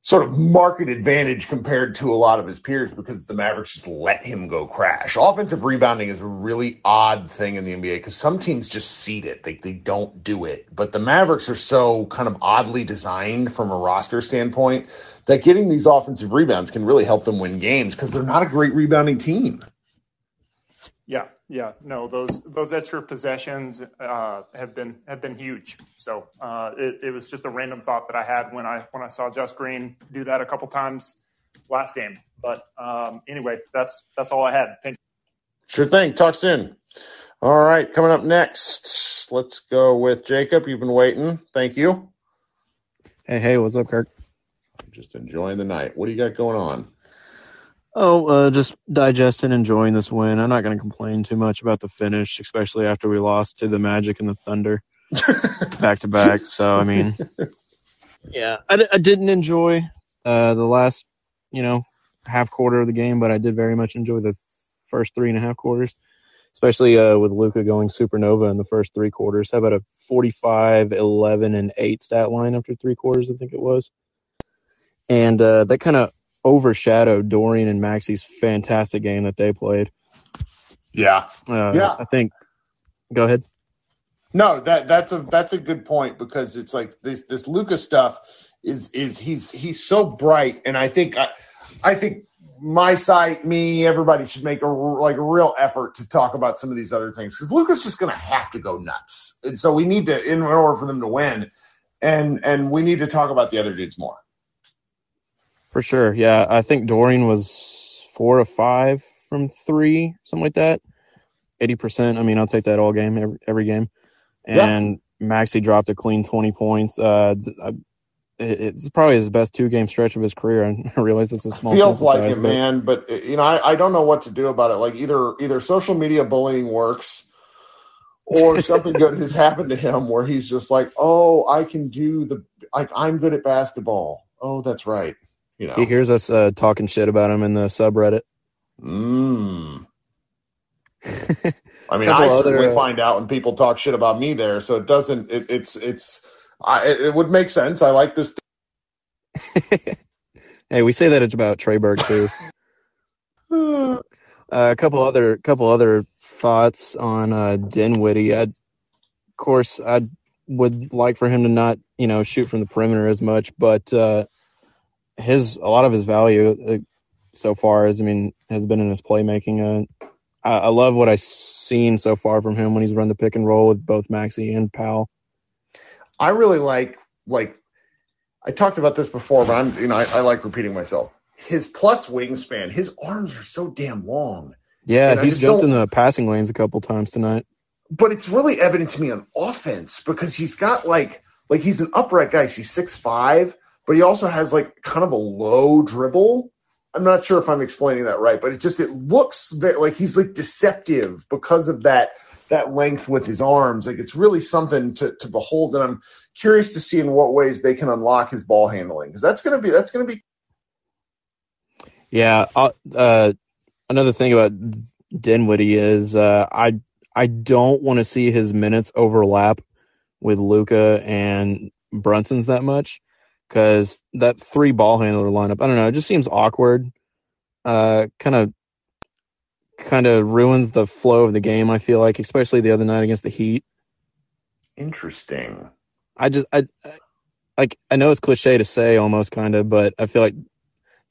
sort of market advantage compared to a lot of his peers because the Mavericks just let him go crash. Offensive rebounding is a really odd thing in the NBA because some teams just cede it. They, they don't do it. But the Mavericks are so kind of oddly designed from a roster standpoint that getting these offensive rebounds can really help them win games because they're not a great rebounding team. Yeah, yeah, no, those those extra possessions uh, have been have been huge. So uh, it, it was just a random thought that I had when I when I saw Josh Green do that a couple times last game. But um, anyway, that's that's all I had. Thanks. Sure thing. Talk soon. All right, coming up next, let's go with Jacob. You've been waiting. Thank you. Hey, hey, what's up, Kirk? Just enjoying the night. What do you got going on? Oh, uh, just digesting, enjoying this win. I'm not going to complain too much about the finish, especially after we lost to the Magic and the Thunder back to back. So, I mean, yeah, I, I didn't enjoy uh, the last, you know, half quarter of the game, but I did very much enjoy the first three and a half quarters, especially uh, with Luka going supernova in the first three quarters. How about a 45, 11, and 8 stat line after three quarters, I think it was. And uh, that kind of overshadowed Dorian and Maxi's fantastic game that they played. Yeah. Uh, Yeah. I think. Go ahead. No, that that's a that's a good point because it's like this this Luka's stuff is is he's he's so bright, and I think I, I think my site, me, everybody should make a r- like a real effort to talk about some of these other things because Luka's just going to have to go nuts, and so we need to in order for them to win, and and we need to talk about the other dudes more. For sure. Yeah. I think Dorian was four or five from three, something like that. 80%. I mean, I'll take that all game, every, every game. Yeah. And Maxi dropped a clean 20 points. Uh, I, it's probably his best two game stretch of his career. And I realize that's a small feels like size, it, but- man. But uh, you know, I, I don't know what to do about it. Like either either social media bullying works, or something good has happened to him where he's just like, oh, I can do the like I'm good at basketball. Oh, that's right. You know. He hears us uh, talking shit about him in the subreddit. Mm. I mean, I other, certainly uh, find out when people talk shit about me there, so it doesn't. It, it's it's. I, it would make sense. I like this. Hey, we say that it's about Trey Burke too. Uh, a couple other couple other thoughts on uh, Dinwiddie. I, of course, I would like for him to not, you know, shoot from the perimeter as much, but uh, his a lot of his value uh, so far is, I mean, has been in his playmaking. Uh, I, I love what I've seen so far from him when he's run the pick and roll with both Maxi and Powell. I really like like I talked about this before, but I'm you know I, I like repeating myself. His plus wingspan, his arms are so damn long, Yeah, And he's jumped in the passing lanes a couple times tonight. but it's really evident to me on offense because he's got like like he's an upright guy. He's six five, but he also has like kind of a low dribble. I'm not sure if I'm explaining that right, but it just it looks ve- like he's like deceptive because of that that length with his arms. Like it's really something to to behold, and I'm curious to see in what ways they can unlock his ball handling because that's gonna be that's gonna be Yeah. Uh, uh, another thing about Dinwiddie is uh, I I don't want to see his minutes overlap with Luka and Brunson's that much because that three ball handler lineup. I don't know. It just seems awkward. Uh, kind of kind of ruins the flow of the game. I feel like, especially the other night against the Heat. interesting. I just I, I like I know it's cliche to say almost kind of, but I feel like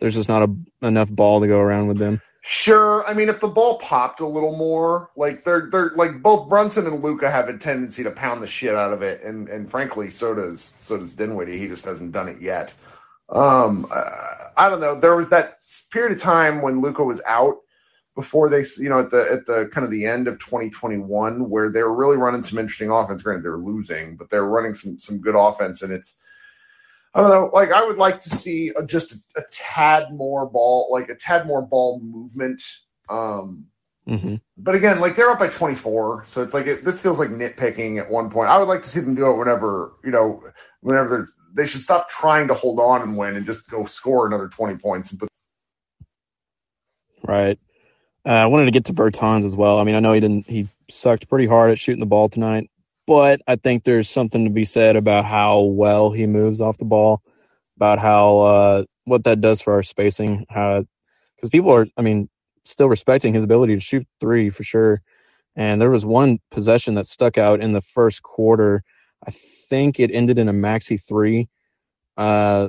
there's just not a, enough ball to go around with them. Sure. I mean, if the ball popped a little more, like they're they're like both Brunson and Luka have a tendency to pound the shit out of it, and and frankly, so does so does Dinwiddie. He just hasn't done it yet. Um, uh, I don't know. There was that period of time when Luka was out before they, you know, at the at the kind of the end of 2021, where they were really running some interesting offense. Granted, they were losing, but they were running some some good offense, and it's I don't know. Like I would like to see a, just a, a tad more ball, like a tad more ball movement. Um, hmm but again, like they're up by 24, so it's like it, this feels like nitpicking at one point. I would like to see them do it whenever you know, whenever they're, they should stop trying to hold on and win and just go score another 20 points and put. Right. Uh, I wanted to get to Bertans as well. I mean, I know he didn't. He sucked pretty hard at shooting the ball tonight, but I think there's something to be said about how well he moves off the ball, about how uh, what that does for our spacing. Because people are, I mean, still respecting his ability to shoot three for sure. And there was one possession that stuck out in the first quarter. I think it ended in a Maxi three. Uh,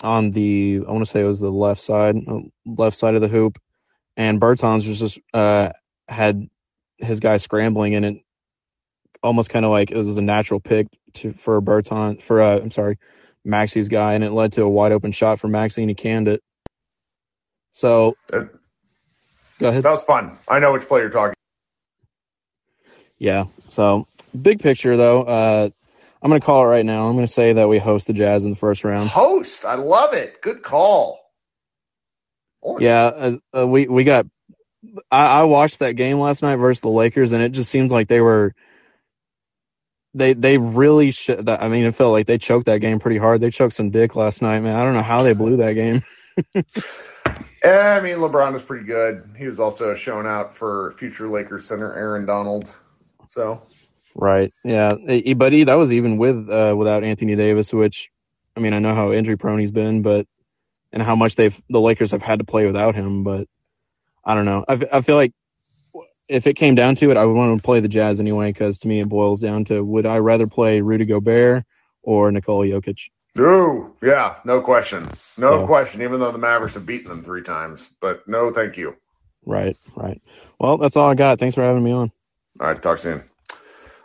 on the I want to say it was the left side, uh, left side of the hoop, and Bertans was just uh had his guy scrambling, and it almost kind of like it was a natural pick to for Berton for uh, I'm sorry, Maxi's guy, and it led to a wide open shot for Maxi, and he canned it. So, Uh, go ahead. That was fun. I know which play you're talking. Yeah. So, big picture though, uh, I'm gonna call it right now. I'm gonna say that we host the Jazz in the first round. Host. I love it. Good call. Yeah, uh, uh, we we got. I, I watched that game last night versus the Lakers, and it just seems like they were. They they really should. I mean, it felt like they choked that game pretty hard. They choked some dick last night, man. I don't know how they blew that game. Eh, I mean, LeBron was pretty good. He was also showing out for future Lakers center Aaron Donald. So Right. Yeah. But he, that was even with uh, without Anthony Davis, which I mean, I know how injury prone he's been, but and how much they've the Lakers have had to play without him. But I don't know. I, I feel like if it came down to it, I would want to play the Jazz anyway, because to me it boils down to would I rather play Rudy Gobert or Nikola Jokic? Ooh, yeah, no question. No So- question, even though the Mavericks have beaten them three times. But no, thank you. Right. Right. Well, that's all I got. Thanks for having me on. All right, talk soon.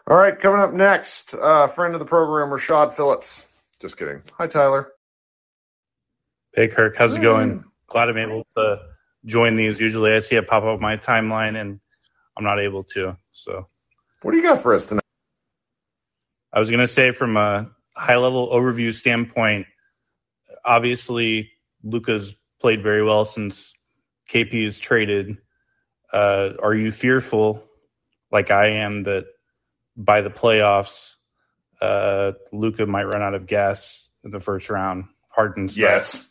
All right, coming up next, uh, friend of the program, Rashad Phillips. Just kidding. Hi, Tyler. Hey Kirk, how's it going? Glad I'm able to join these. Usually I see it pop up my timeline and I'm not able to. So What do you got for us tonight? I was gonna say from a high level overview standpoint, obviously Luka's played very well since KP is traded. Uh, are you fearful, like I am, that by the playoffs, uh, Luka might run out of gas in the first round? Harden's. Yes.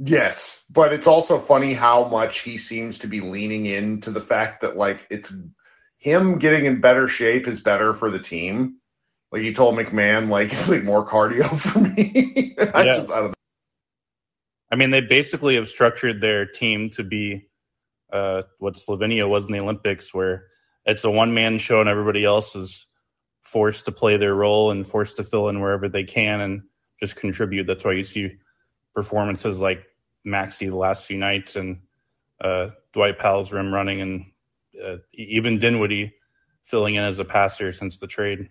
Yes, but it's also funny how much he seems to be leaning into the fact that like it's him getting in better shape is better for the team. Like he told McMahon, like it's like more cardio for me. I Yeah. just I don't I mean, they basically have structured their team to be uh, what Slovenia was in the Olympics, where it's a one man show and everybody else is forced to play their role and forced to fill in wherever they can and just contribute. That's why you see performances like Maxi the last few nights and uh, Dwight Powell's rim running and uh, even Dinwiddie filling in as a passer since the trade.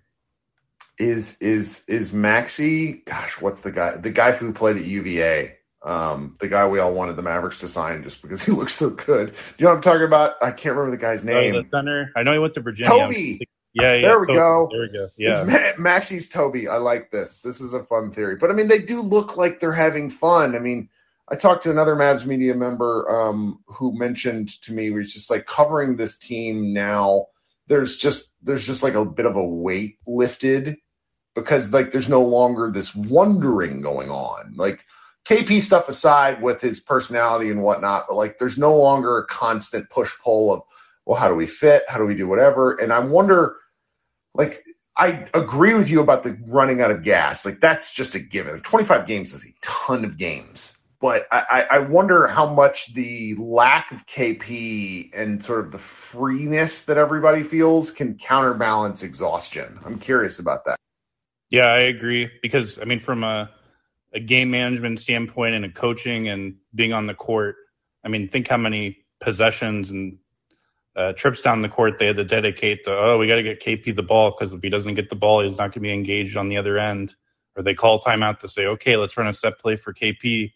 is is is Maxi? Gosh, what's the guy? The guy who played at UVA. Um, the guy we all wanted the Mavericks to sign just because he looks so good. Do you know what I'm talking about? I can't remember the guy's Oh, name. the center. I know he went to Virginia. Toby. Yeah, yeah. There we Toby. go. There we go. Yeah. Ma- Maxi's Toby. I like this. This is a fun theory. But I mean, they do look like they're having fun. I mean, I talked to another Mavs media member um, who mentioned to me, was just like covering this team now. There's just there's just like a bit of a weight lifted because like there's no longer this wondering going on. Like KP stuff aside with his personality and whatnot, but like there's no longer a constant push pull of well, how do we fit? How do we do whatever? And I wonder like I agree with you about the running out of gas. Like that's just a given. 25 games is a ton of games. But I, I wonder how much the lack of KP and sort of the freeness that everybody feels can counterbalance exhaustion. I'm curious about that. Yeah, I agree because I mean, from a, a game management standpoint and a coaching and being on the court, I mean, think how many possessions and uh, trips down the court they had to dedicate to. Oh, we got to get KP the ball because if he doesn't get the ball, he's not going to be engaged on the other end. Or they call timeout to say, okay, let's run a set play for KP.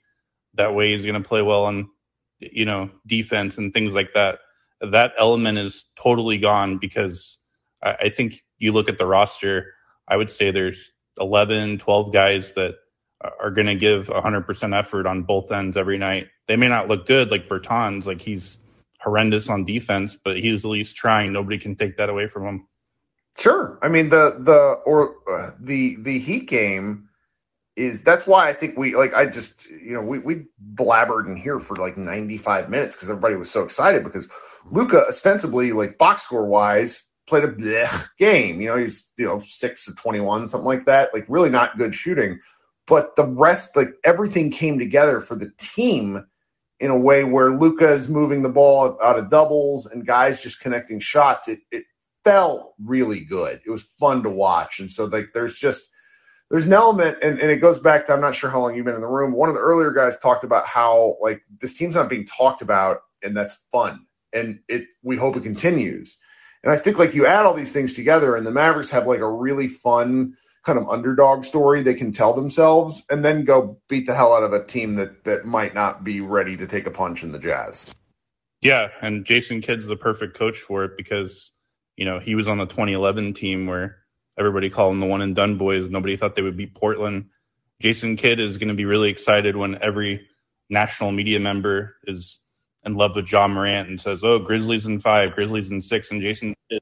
That way, he's going to play well on, you know, defense and things like that. That element is totally gone because I, I think you look at the roster. I would say there's 11, 12 guys that are going to give 100% effort on both ends every night. They may not look good like Bertans, like he's horrendous on defense, but he's at least trying. Nobody can take that away from him. Sure. I mean the the or uh, the the Heat game is that's why I think we like I just you know we we blabbered in here for like 95 minutes because everybody was so excited because Luka ostensibly like box score wise played a game. You know he's you know six to 21 something like that. Like really not good shooting, but the rest like everything came together for the team in a way where Luka is moving the ball out of doubles and guys just connecting shots. It it felt really good. It was fun to watch. And so like there's just there's an element and, and it goes back to I'm not sure how long you've been in the room. One of the earlier guys talked about how like this team's not being talked about and that's fun. And it we hope it continues. And I think like you add all these things together, and the Mavericks have like a really fun kind of underdog story they can tell themselves, and then go beat the hell out of a team that that might not be ready to take a punch in the Jazz. Yeah, and Jason Kidd's the perfect coach for it because you know he was on the 2011 team where everybody called them the one and done boys. Nobody thought they would beat Portland. Jason Kidd is going to be really excited when every national media member is in love with Ja Morant and says, "Oh, Grizzlies in five, Grizzlies in six, and Jason is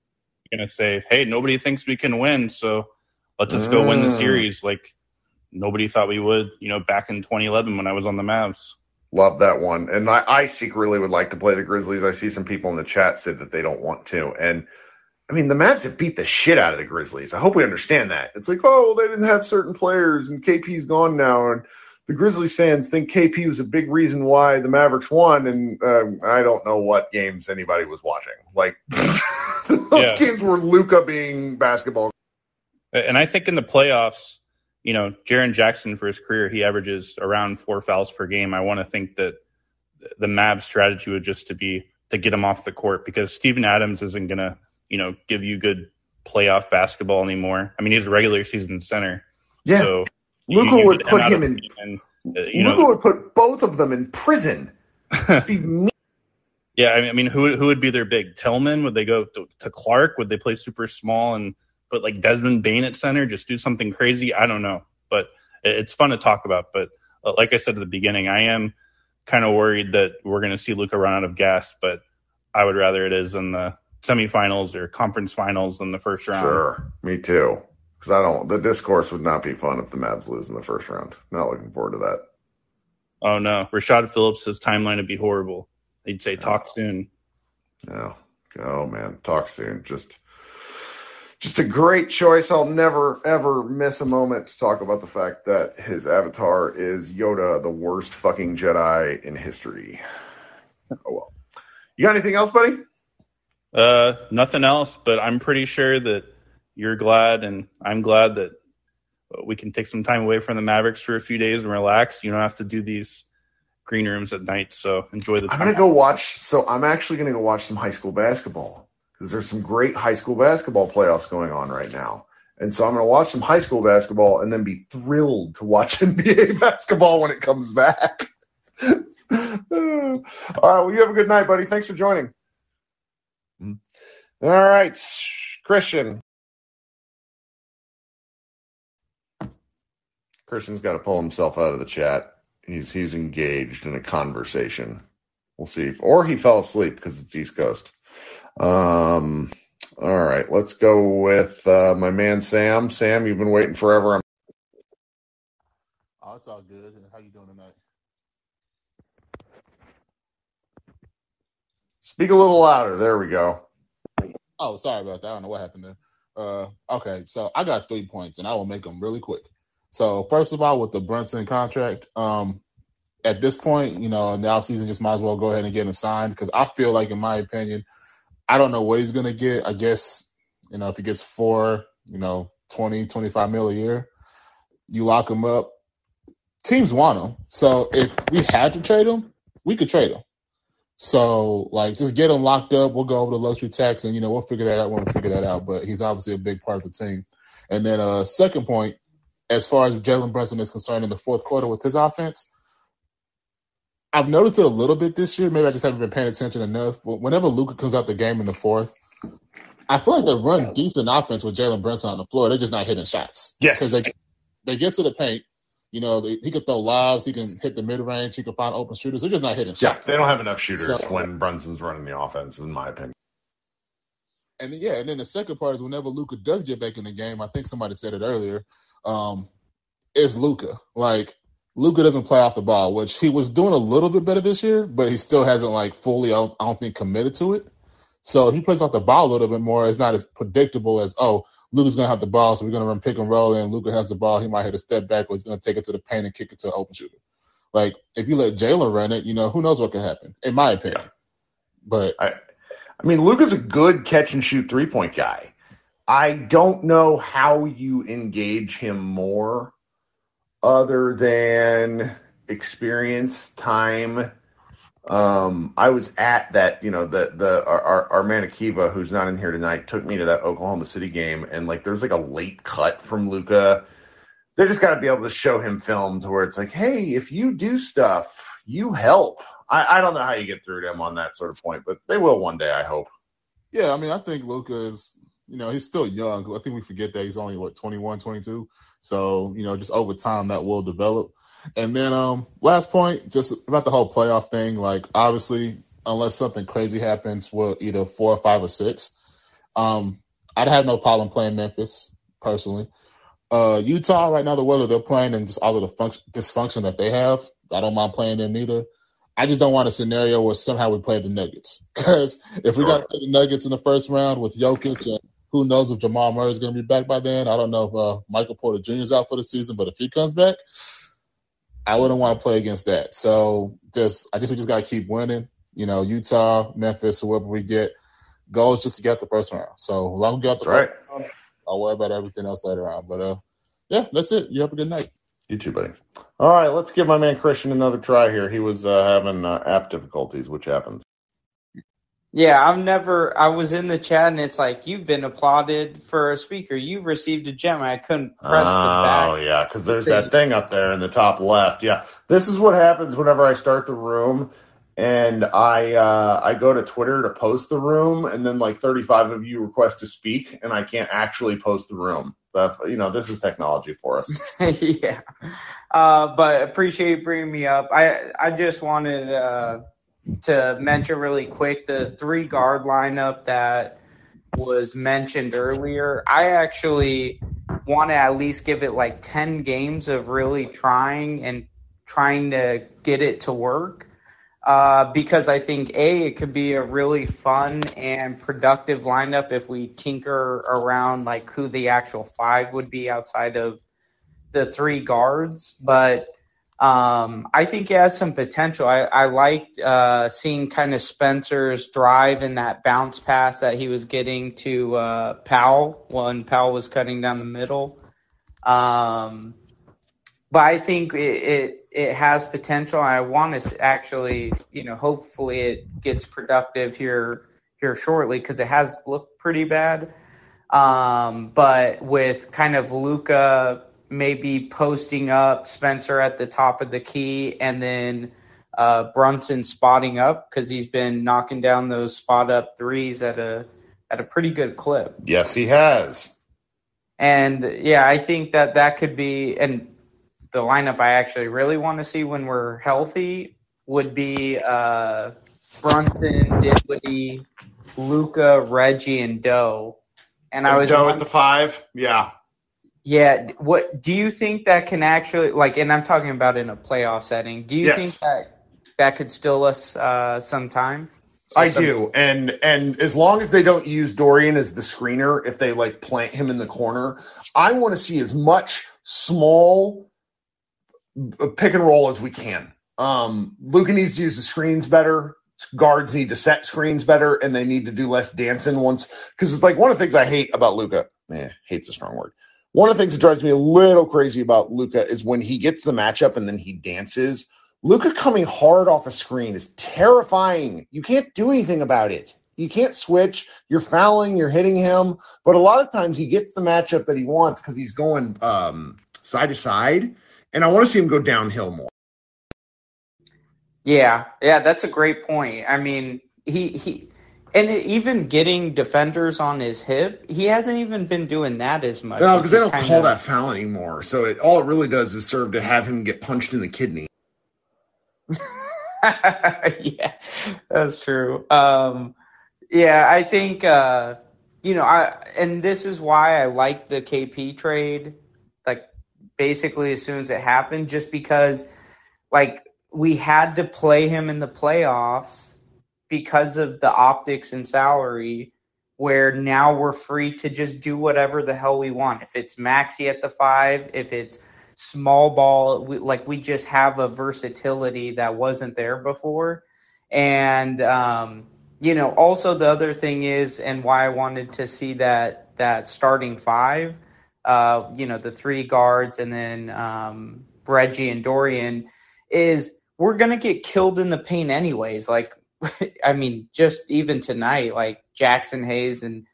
going to say, "Hey, nobody thinks we can win, so let's just go win the Mm. series." Like nobody thought we would, you know, back in 2011 when I was on the Mavs. Love that one. And I, I secretly would like to play the Grizzlies. I see some people in the chat said that they don't want to. And I mean, the Mavs have beat the shit out of the Grizzlies. I hope we understand that. It's like, oh, well, they didn't have certain players and KP's gone now. And the Grizzlies fans think KP was a big reason why the Mavericks won. And um, I don't know what games anybody was watching. Like, those Yeah. games were Luka being basketball. And I think in the playoffs, you know, Jaren Jackson for his career, he averages around four fouls per game. I want to think that the Mavs strategy would just to be to get him off the court because Steven Adams isn't going to, you know, give you good playoff basketball anymore. I mean, he's a regular season center. Yeah. So Luka would put him in. and, uh, you know, Luka would put both of them in prison. Just be mean. Yeah, I mean, I mean, who who would be their big Tillman? Would they go to, to Clarke? Would they play super small and put like Desmond Bane at center? Just do something crazy? I don't know, but it- it's fun to talk about. But uh, like I said at the beginning, I am kind of worried that we're going to see Luka run out of gas. But I would rather it is in the semifinals or conference finals in the first round. Sure, me too. Because I don't. The discourse would not be fun if the Mavs lose in the first round. Not looking forward to that. Oh no, Rashad Phillips' timeline would be horrible. They'd say talk soon. No. Oh man, talk soon. Just, just a great choice. I'll never ever miss a moment to talk about the fact that his avatar is Yoda, the worst fucking Jedi in history. Oh well. You got anything else, buddy? Uh, nothing else, but I'm pretty sure that you're glad and I'm glad that we can take some time away from the Mavericks for a few days and relax. You don't have to do these green rooms at night, so enjoy the I'm gonna go watch. So I'm actually gonna go watch some high school basketball because there's some great high school basketball playoffs going on right now. And so I'm gonna watch some high school basketball and then be thrilled to watch NBA basketball when it comes back. All right. Well, you have a good night, buddy. Thanks for joining. All right, Christian. Christian's got to pull himself out of the chat. He's he's engaged in a conversation. We'll see if, or he fell asleep because it's East Coast. Um. All right, let's go with uh, my man Sam. Sam, you've been waiting forever. I'm Oh, it's all good. How you doing tonight? Speak a little louder. There we go. Oh, sorry about that. I don't know what happened there. Uh, okay, so I got three points, and I will make them really quick. So first of all, with the Brunson contract, um, at this point, you know, in the offseason, just might as well go ahead and get him signed because I feel like, in my opinion, I don't know what he's gonna get. I guess, you know, if he gets four, you know, 20, 25 mil a year, you lock him up. Teams want him. So if we had to trade him, we could trade him. So like just get him locked up. We'll go over the luxury tax and you know we'll figure that out when we figure that out. But he's obviously a big part of the team. And then uh second point, as far as Jalen Brunson is concerned in the fourth quarter with his offense, I've noticed it a little bit this year. Maybe I just haven't been paying attention enough. But whenever Luka comes out the game in the fourth, I feel like they run decent offense with Jalen Brunson on the floor. They're just not hitting shots. Yes. Because they they get to the paint. You know, they, he can throw lobs. He can hit the mid range. He can find open shooters. They're just not hitting Yeah, shots. they don't have enough shooters So- when Brunson's running the offense, in my opinion. And then, yeah, and then the second part is whenever Luka does get back in the game, I think somebody said it earlier, um, it's Luka. Like Luka doesn't play off the ball, which he was doing a little bit better this year, but he still hasn't like fully, I don't, I don't think, committed to it. So he plays off the ball a little bit more. It's not as predictable as oh, Luka's gonna have the ball, so we're gonna run pick and roll, and Luka has the ball. He might hit a step back, or he's gonna take it to the paint and kick it to an open shooter. Like if you let Jalen run it, you know who knows what could happen. In my opinion, but I, I mean, Luka's a good catch and shoot three point guy. I don't know how you engage him more other than experience, time, Um, I was at that, you know, the the our our, man Akiva, who's not in here tonight, took me to that Oklahoma City game, and like there's like a late cut from Luka. They just got to be able to show him film to where it's like, hey, if you do stuff, you help. I, I don't know how you get through to him on that sort of point, but they will one day, I hope. Yeah, I mean, I think Luka is, you know, he's still young. I think we forget that he's only what 21, 22. So, you know, just over time that will develop. And then, um, last point, just about the whole playoff thing. Like, obviously, unless something crazy happens, we're either four or five or six. Um, I'd have no problem playing Memphis personally. Uh, Utah right now, the weather they're playing and just all of the function, dysfunction that they have, I don't mind playing them either. I just don't want a scenario where somehow we play the Nuggets. Because if we got to play the Nuggets in the first round with Jokic and who knows if Jamal Murray is going to be back by then. I don't know if uh, Michael Porter Jr. is out for the season, but if he comes back, I wouldn't want to play against that. So just, I guess we just got to keep winning. You know, Utah, Memphis, whoever we get, goal is just to get the first round. So long as we got the That's first round, I'll worry about everything else later on. But uh, yeah, that's it. You have a good night. You too, buddy. All right, let's give my man Christian another try here. He was uh, having uh, app difficulties, which happens. Yeah, I've never. I was in the chat and it's like you've been applauded for a speaker. You've received a gem. I couldn't press the back. Oh yeah, because there's that thing up there in the top left. Yeah, this is what happens whenever I start the room, and I uh, I go to Twitter to post the room, and then like 35 of you request to speak, and I can't actually post the room. But you know, this is technology for us. yeah, uh, but appreciate you bringing me up. I I just wanted uh, to mention really quick the three guard lineup that was mentioned earlier. I actually want to at least give it like 10 games of really trying and trying to get it to work. Uh, because I think A, it could be a really fun and productive lineup if we tinker around like who the actual five would be outside of the three guards. But um, I think he has some potential. I, I liked uh, seeing kind of Spencer's drive in that bounce pass that he was getting to uh, Powell when Powell was cutting down the middle. Um, but I think it, it it has potential. I want to actually, you know, hopefully it gets productive here here shortly because it has looked pretty bad. Um, but with kind of Luca maybe posting up Spencer at the top of the key and then uh, Brunson spotting up because he's been knocking down those spot up threes at a at a pretty good clip. Yes, he has. And yeah, I think that that could be and the lineup I actually really want to see when we're healthy would be uh, Brunson, Dinwiddie, Luka, Reggie, and Doe. And I was Doe at the five. Yeah. Yeah. What do you think that can actually like? And I'm talking about in a playoff setting. Do you Yes. think that that could still us uh, some time? So I some- do, and and as long as they don't use Dorian as the screener, if they like plant him in the corner, I want to see as much small uh, pick and roll as we can. Um, Luka needs to use the screens better. Guards need to set screens better, and they need to do less dancing once. Because it's like one of the things I hate about Luka. Eh, hate's a strong word. One of the things that drives me a little crazy about Luka is when he gets the matchup and then he dances. Luka coming hard off a screen is terrifying. You can't do anything about it. You can't switch. You're fouling. You're hitting him. But a lot of times he gets the matchup that he wants because he's going um, side to side, and I want to see him go downhill more. Yeah, yeah, that's a great point. I mean, he he, and even getting defenders on his hip, he hasn't even been doing that as much. No, because they don't call of- that foul anymore. So it, all it really does is serve to have him get punched in the kidney. yeah, that's true. Um, yeah, I think uh, you know, I and this is why I like the KP trade. Like basically as soon as it happened, just because like we had to play him in the playoffs because of the optics and salary. Where now we're free to just do whatever the hell we want. If it's Maxi at the five, if it's small ball, we, like we just have a versatility that wasn't there before. And um, you know, also the other thing is, and why I wanted to see that that starting five, uh, you know, the three guards and then um, Reggie and Dorian, is we're gonna get killed in the paint anyways. Like, I mean, just even tonight, like Jaxson Hayes and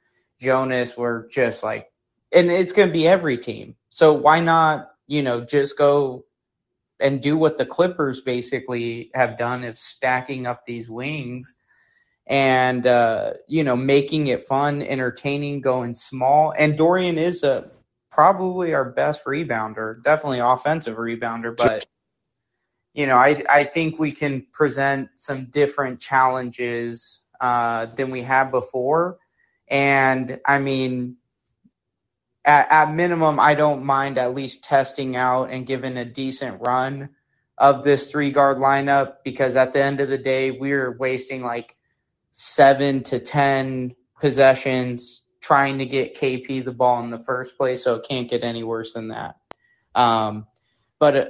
Jonas were just like, and it's gonna be every team. So why not, you know, just go and do what the Clippers basically have done of stacking up these wings and uh, you know making it fun, entertaining, going small. And Dorian is a probably our best rebounder, definitely offensive rebounder, but you know I I think we can present some different challenges uh, than we have before. And I mean, at, at minimum, I don't mind at least testing out and giving a decent run of this three guard lineup because at the end of the day, we're wasting like seven to 10 possessions trying to get KP the ball in the first place. So it can't get any worse than that. Um, but uh,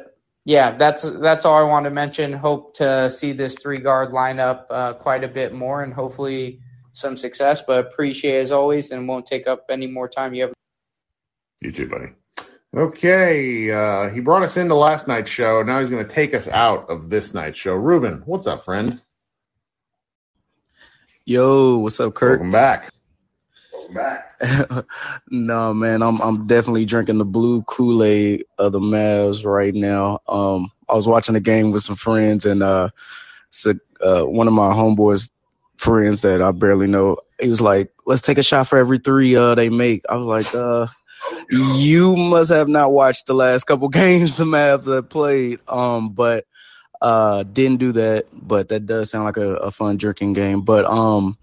yeah, that's that's all I want to mention. Hope to see this three guard lineup uh, quite a bit more and hopefully some success. But appreciate as always and won't take up any more time. You have You too, buddy. Okay, uh, he brought us into last night's show. Now he's going to take us out of this night's show. Ruben, what's up, friend? Yo, what's up, Kirk? Welcome back. no, man, I'm I'm definitely drinking the blue Kool Aid of the Mavs right now. Um, I was watching the game with some friends, and uh, uh, one of my homeboys' friends that I barely know, he was like, "Let's take a shot for every three uh they make." I was like, "Uh, you must have not watched the last couple games the Mavs have played." Um, but uh, didn't do that, but that does sound like a, a fun drinking game. But um,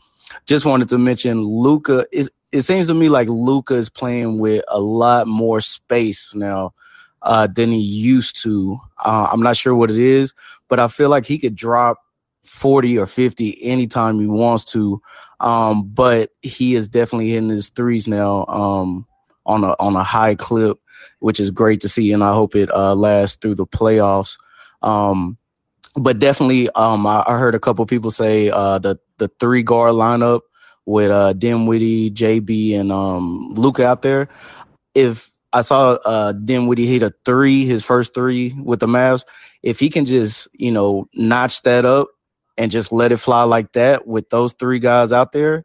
just wanted to mention Luka it seems to me like Luka is playing with a lot more space now uh, than he used to. Uh, I'm not sure what it is, but I feel like he could drop 40 or 50 anytime he wants to. Um, but he is definitely hitting his threes now um, on a on a high clip, which is great to see, and I hope it uh, lasts through the playoffs. Um, but definitely, um, I, I heard a couple people say uh, the the three guard lineup with uh, Dinwiddie, JB, and um, Luka out there. If I saw uh, Dinwiddie hit a three, his first three with the Mavs, if he can just you know notch that up and just let it fly like that with those three guys out there,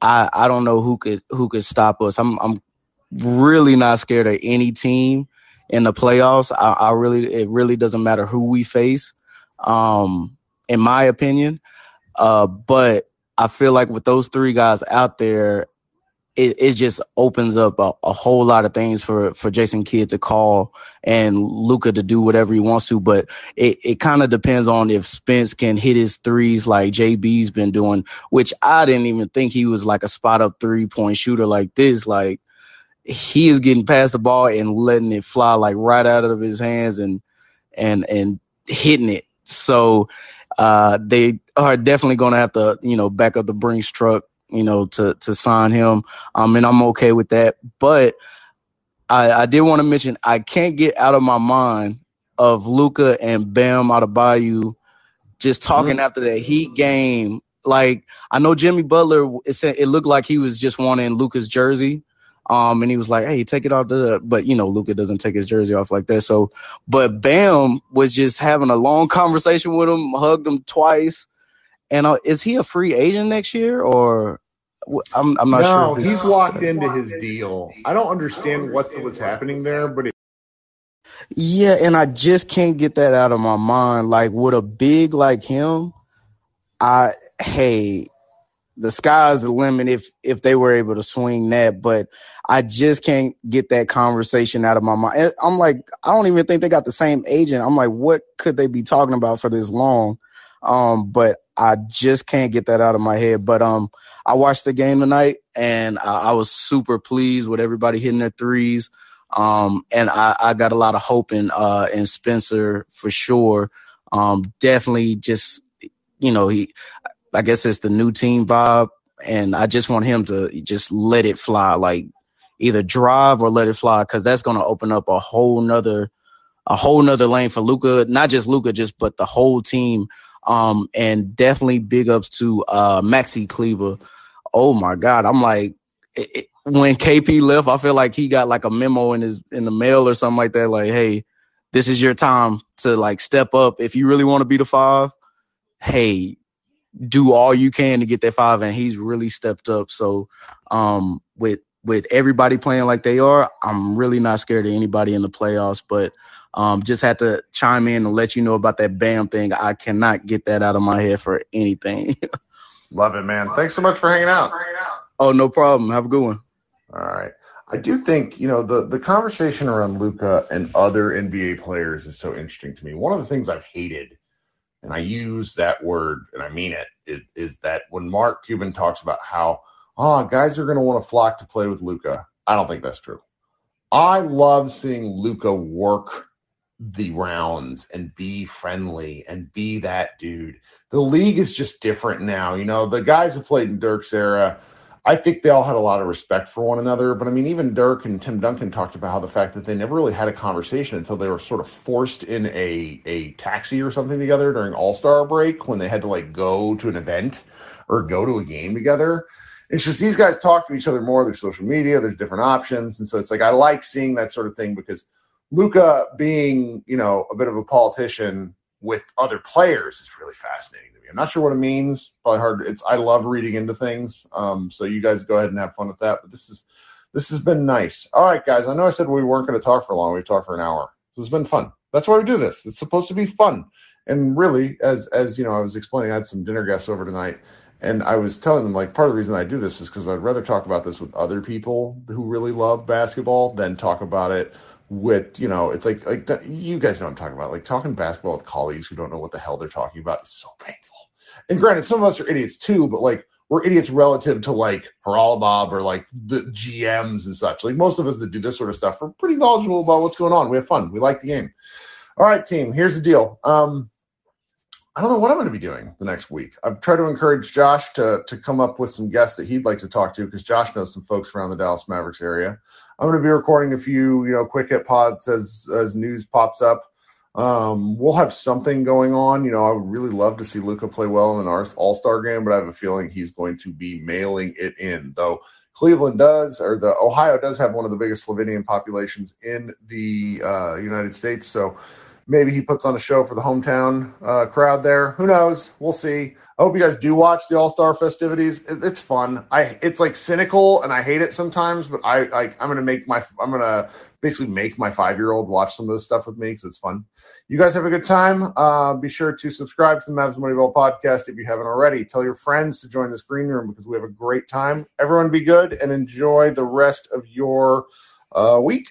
I I don't know who could who could stop us. I'm I'm really not scared of any team in the playoffs. I, I really it really doesn't matter who we face um, in my opinion. Uh, but I feel like with those three guys out there, it, it just opens up a, a whole lot of things for, for Jason Kidd to call and Luka to do whatever he wants to. But it, it kind of depends on if Spence can hit his threes like JB's been doing, which I didn't even think he was like a spot up three point shooter like this. Like he is getting past the ball and letting it fly like right out of his hands and and and hitting it. So uh, they are definitely going to have to, you know, back up the Brinks truck, you know, to to sign him. Um, and I'm okay with that. But I, I did want to mention I can't get out of my mind of Luka and Bam Adebayo just talking mm-hmm. after that Heat game. Like I know Jimmy Butler, it, said, it looked like he was just wanting Luka's jersey. Um, and he was like, "Hey, take it off the," but you know, Luka doesn't take his jersey off like that. So, but Bam was just having a long conversation with him, hugged him twice. And uh, is he a free agent next year, or I'm I'm not no, sure. No, he's locked into his deal. I don't understand what was happening there, but it. Yeah, and I just can't get that out of my mind. Like with a big like him, I hey, the sky's the limit if if they were able to swing that. But I just can't get that conversation out of my mind. I'm like, I don't even think they got the same agent. I'm like, what could they be talking about for this long? Um, but I just can't get that out of my head. But um, I watched the game tonight and I, I was super pleased with everybody hitting their threes. Um, and I, I got a lot of hope in uh in Spencer for sure. Um, definitely just you know he I guess it's the new team vibe, and I just want him to just let it fly, like either drive or let it fly, because that's gonna open up a whole nother a whole nother lane for Luka, not just Luka, just but the whole team. Um, and definitely big ups to uh Maxi Kleber. Oh my God, I'm like. It, it, when KP left, I feel like he got like a memo in his in the mail or something like that. Like, hey, this is your time to like step up. If you really want to be the five, hey, do all you can to get that five. And he's really stepped up. So, um, with with everybody playing like they are, I'm really not scared of anybody in the playoffs. But um, just had to chime in and let you know about that Bam thing. I cannot get that out of my head for anything. Love it, man. Thanks so much for hanging out. oh, no problem. Have a good one. All right. I do think, you know, the, the conversation around Luka and other NBA players is so interesting to me. One of the things I've hated, and I use that word and I mean it, is, is that when Mark Cuban talks about how, oh, guys are going to want to flock to play with Luka, I don't think that's true. I love seeing Luka work the rounds and be friendly and be that dude. The league is just different now. You know, the guys who played in Dirk's era, I think they all had a lot of respect for one another. But I mean, even Dirk and Tim Duncan talked about how the fact that they never really had a conversation until they were sort of forced in a, a taxi or something together during All Star break when they had to like go to an event or go to a game together. It's just these guys talk to each other more. There's social media, there's different options. And so it's like I like seeing that sort of thing because – Luka being, you know, a bit of a politician with other players is really fascinating to me. I'm not sure what it means. Probably hard. It's I love reading into things. Um, so you guys go ahead and have fun with that. But this is this has been nice. All right, guys. I know I said we weren't going to talk for long. We talked for an hour. This has been fun. That's why we do this. It's supposed to be fun. And really, as as you know, I was explaining, I had some dinner guests over tonight, and I was telling them like part of the reason I do this is because I'd rather talk about this with other people who really love basketball than talk about it with you know it's like like you guys know what I'm talking about like talking basketball with colleagues who don't know what the hell they're talking about is so painful. And granted, some of us are idiots too, but like we're idiots relative to like Haralabob or like the GMs and such. Like most of us that do this sort of stuff are pretty knowledgeable about what's going on. We have fun. We like the game. All right, team. Here's the deal. Um, I don't know what I'm going to be doing the next week. I've tried to encourage Josh to to come up with some guests that he'd like to talk to because Josh knows some folks around the Dallas Mavericks area. I'm going to be recording a few, you know, quick hit pods as as news pops up. Um, we'll have something going on. You know, I would really love to see Luka play well in an All Star game, but I have a feeling he's going to be mailing it in. Though Cleveland does, or the Ohio does have one of the biggest Slovenian populations in the uh, United States, so maybe he puts on a show for the hometown uh, crowd there. Who knows? We'll see. I hope you guys do watch the All Star festivities. It, it's fun. I it's like cynical and I hate it sometimes, but I, like I'm gonna make my I'm gonna basically make my five year old watch some of this stuff with me because it's fun. You guys have a good time. Uh, be sure to subscribe to the Mavs Moneyball podcast if you haven't already. Tell your friends to join this green room because we have a great time. Everyone be good and enjoy the rest of your uh, week.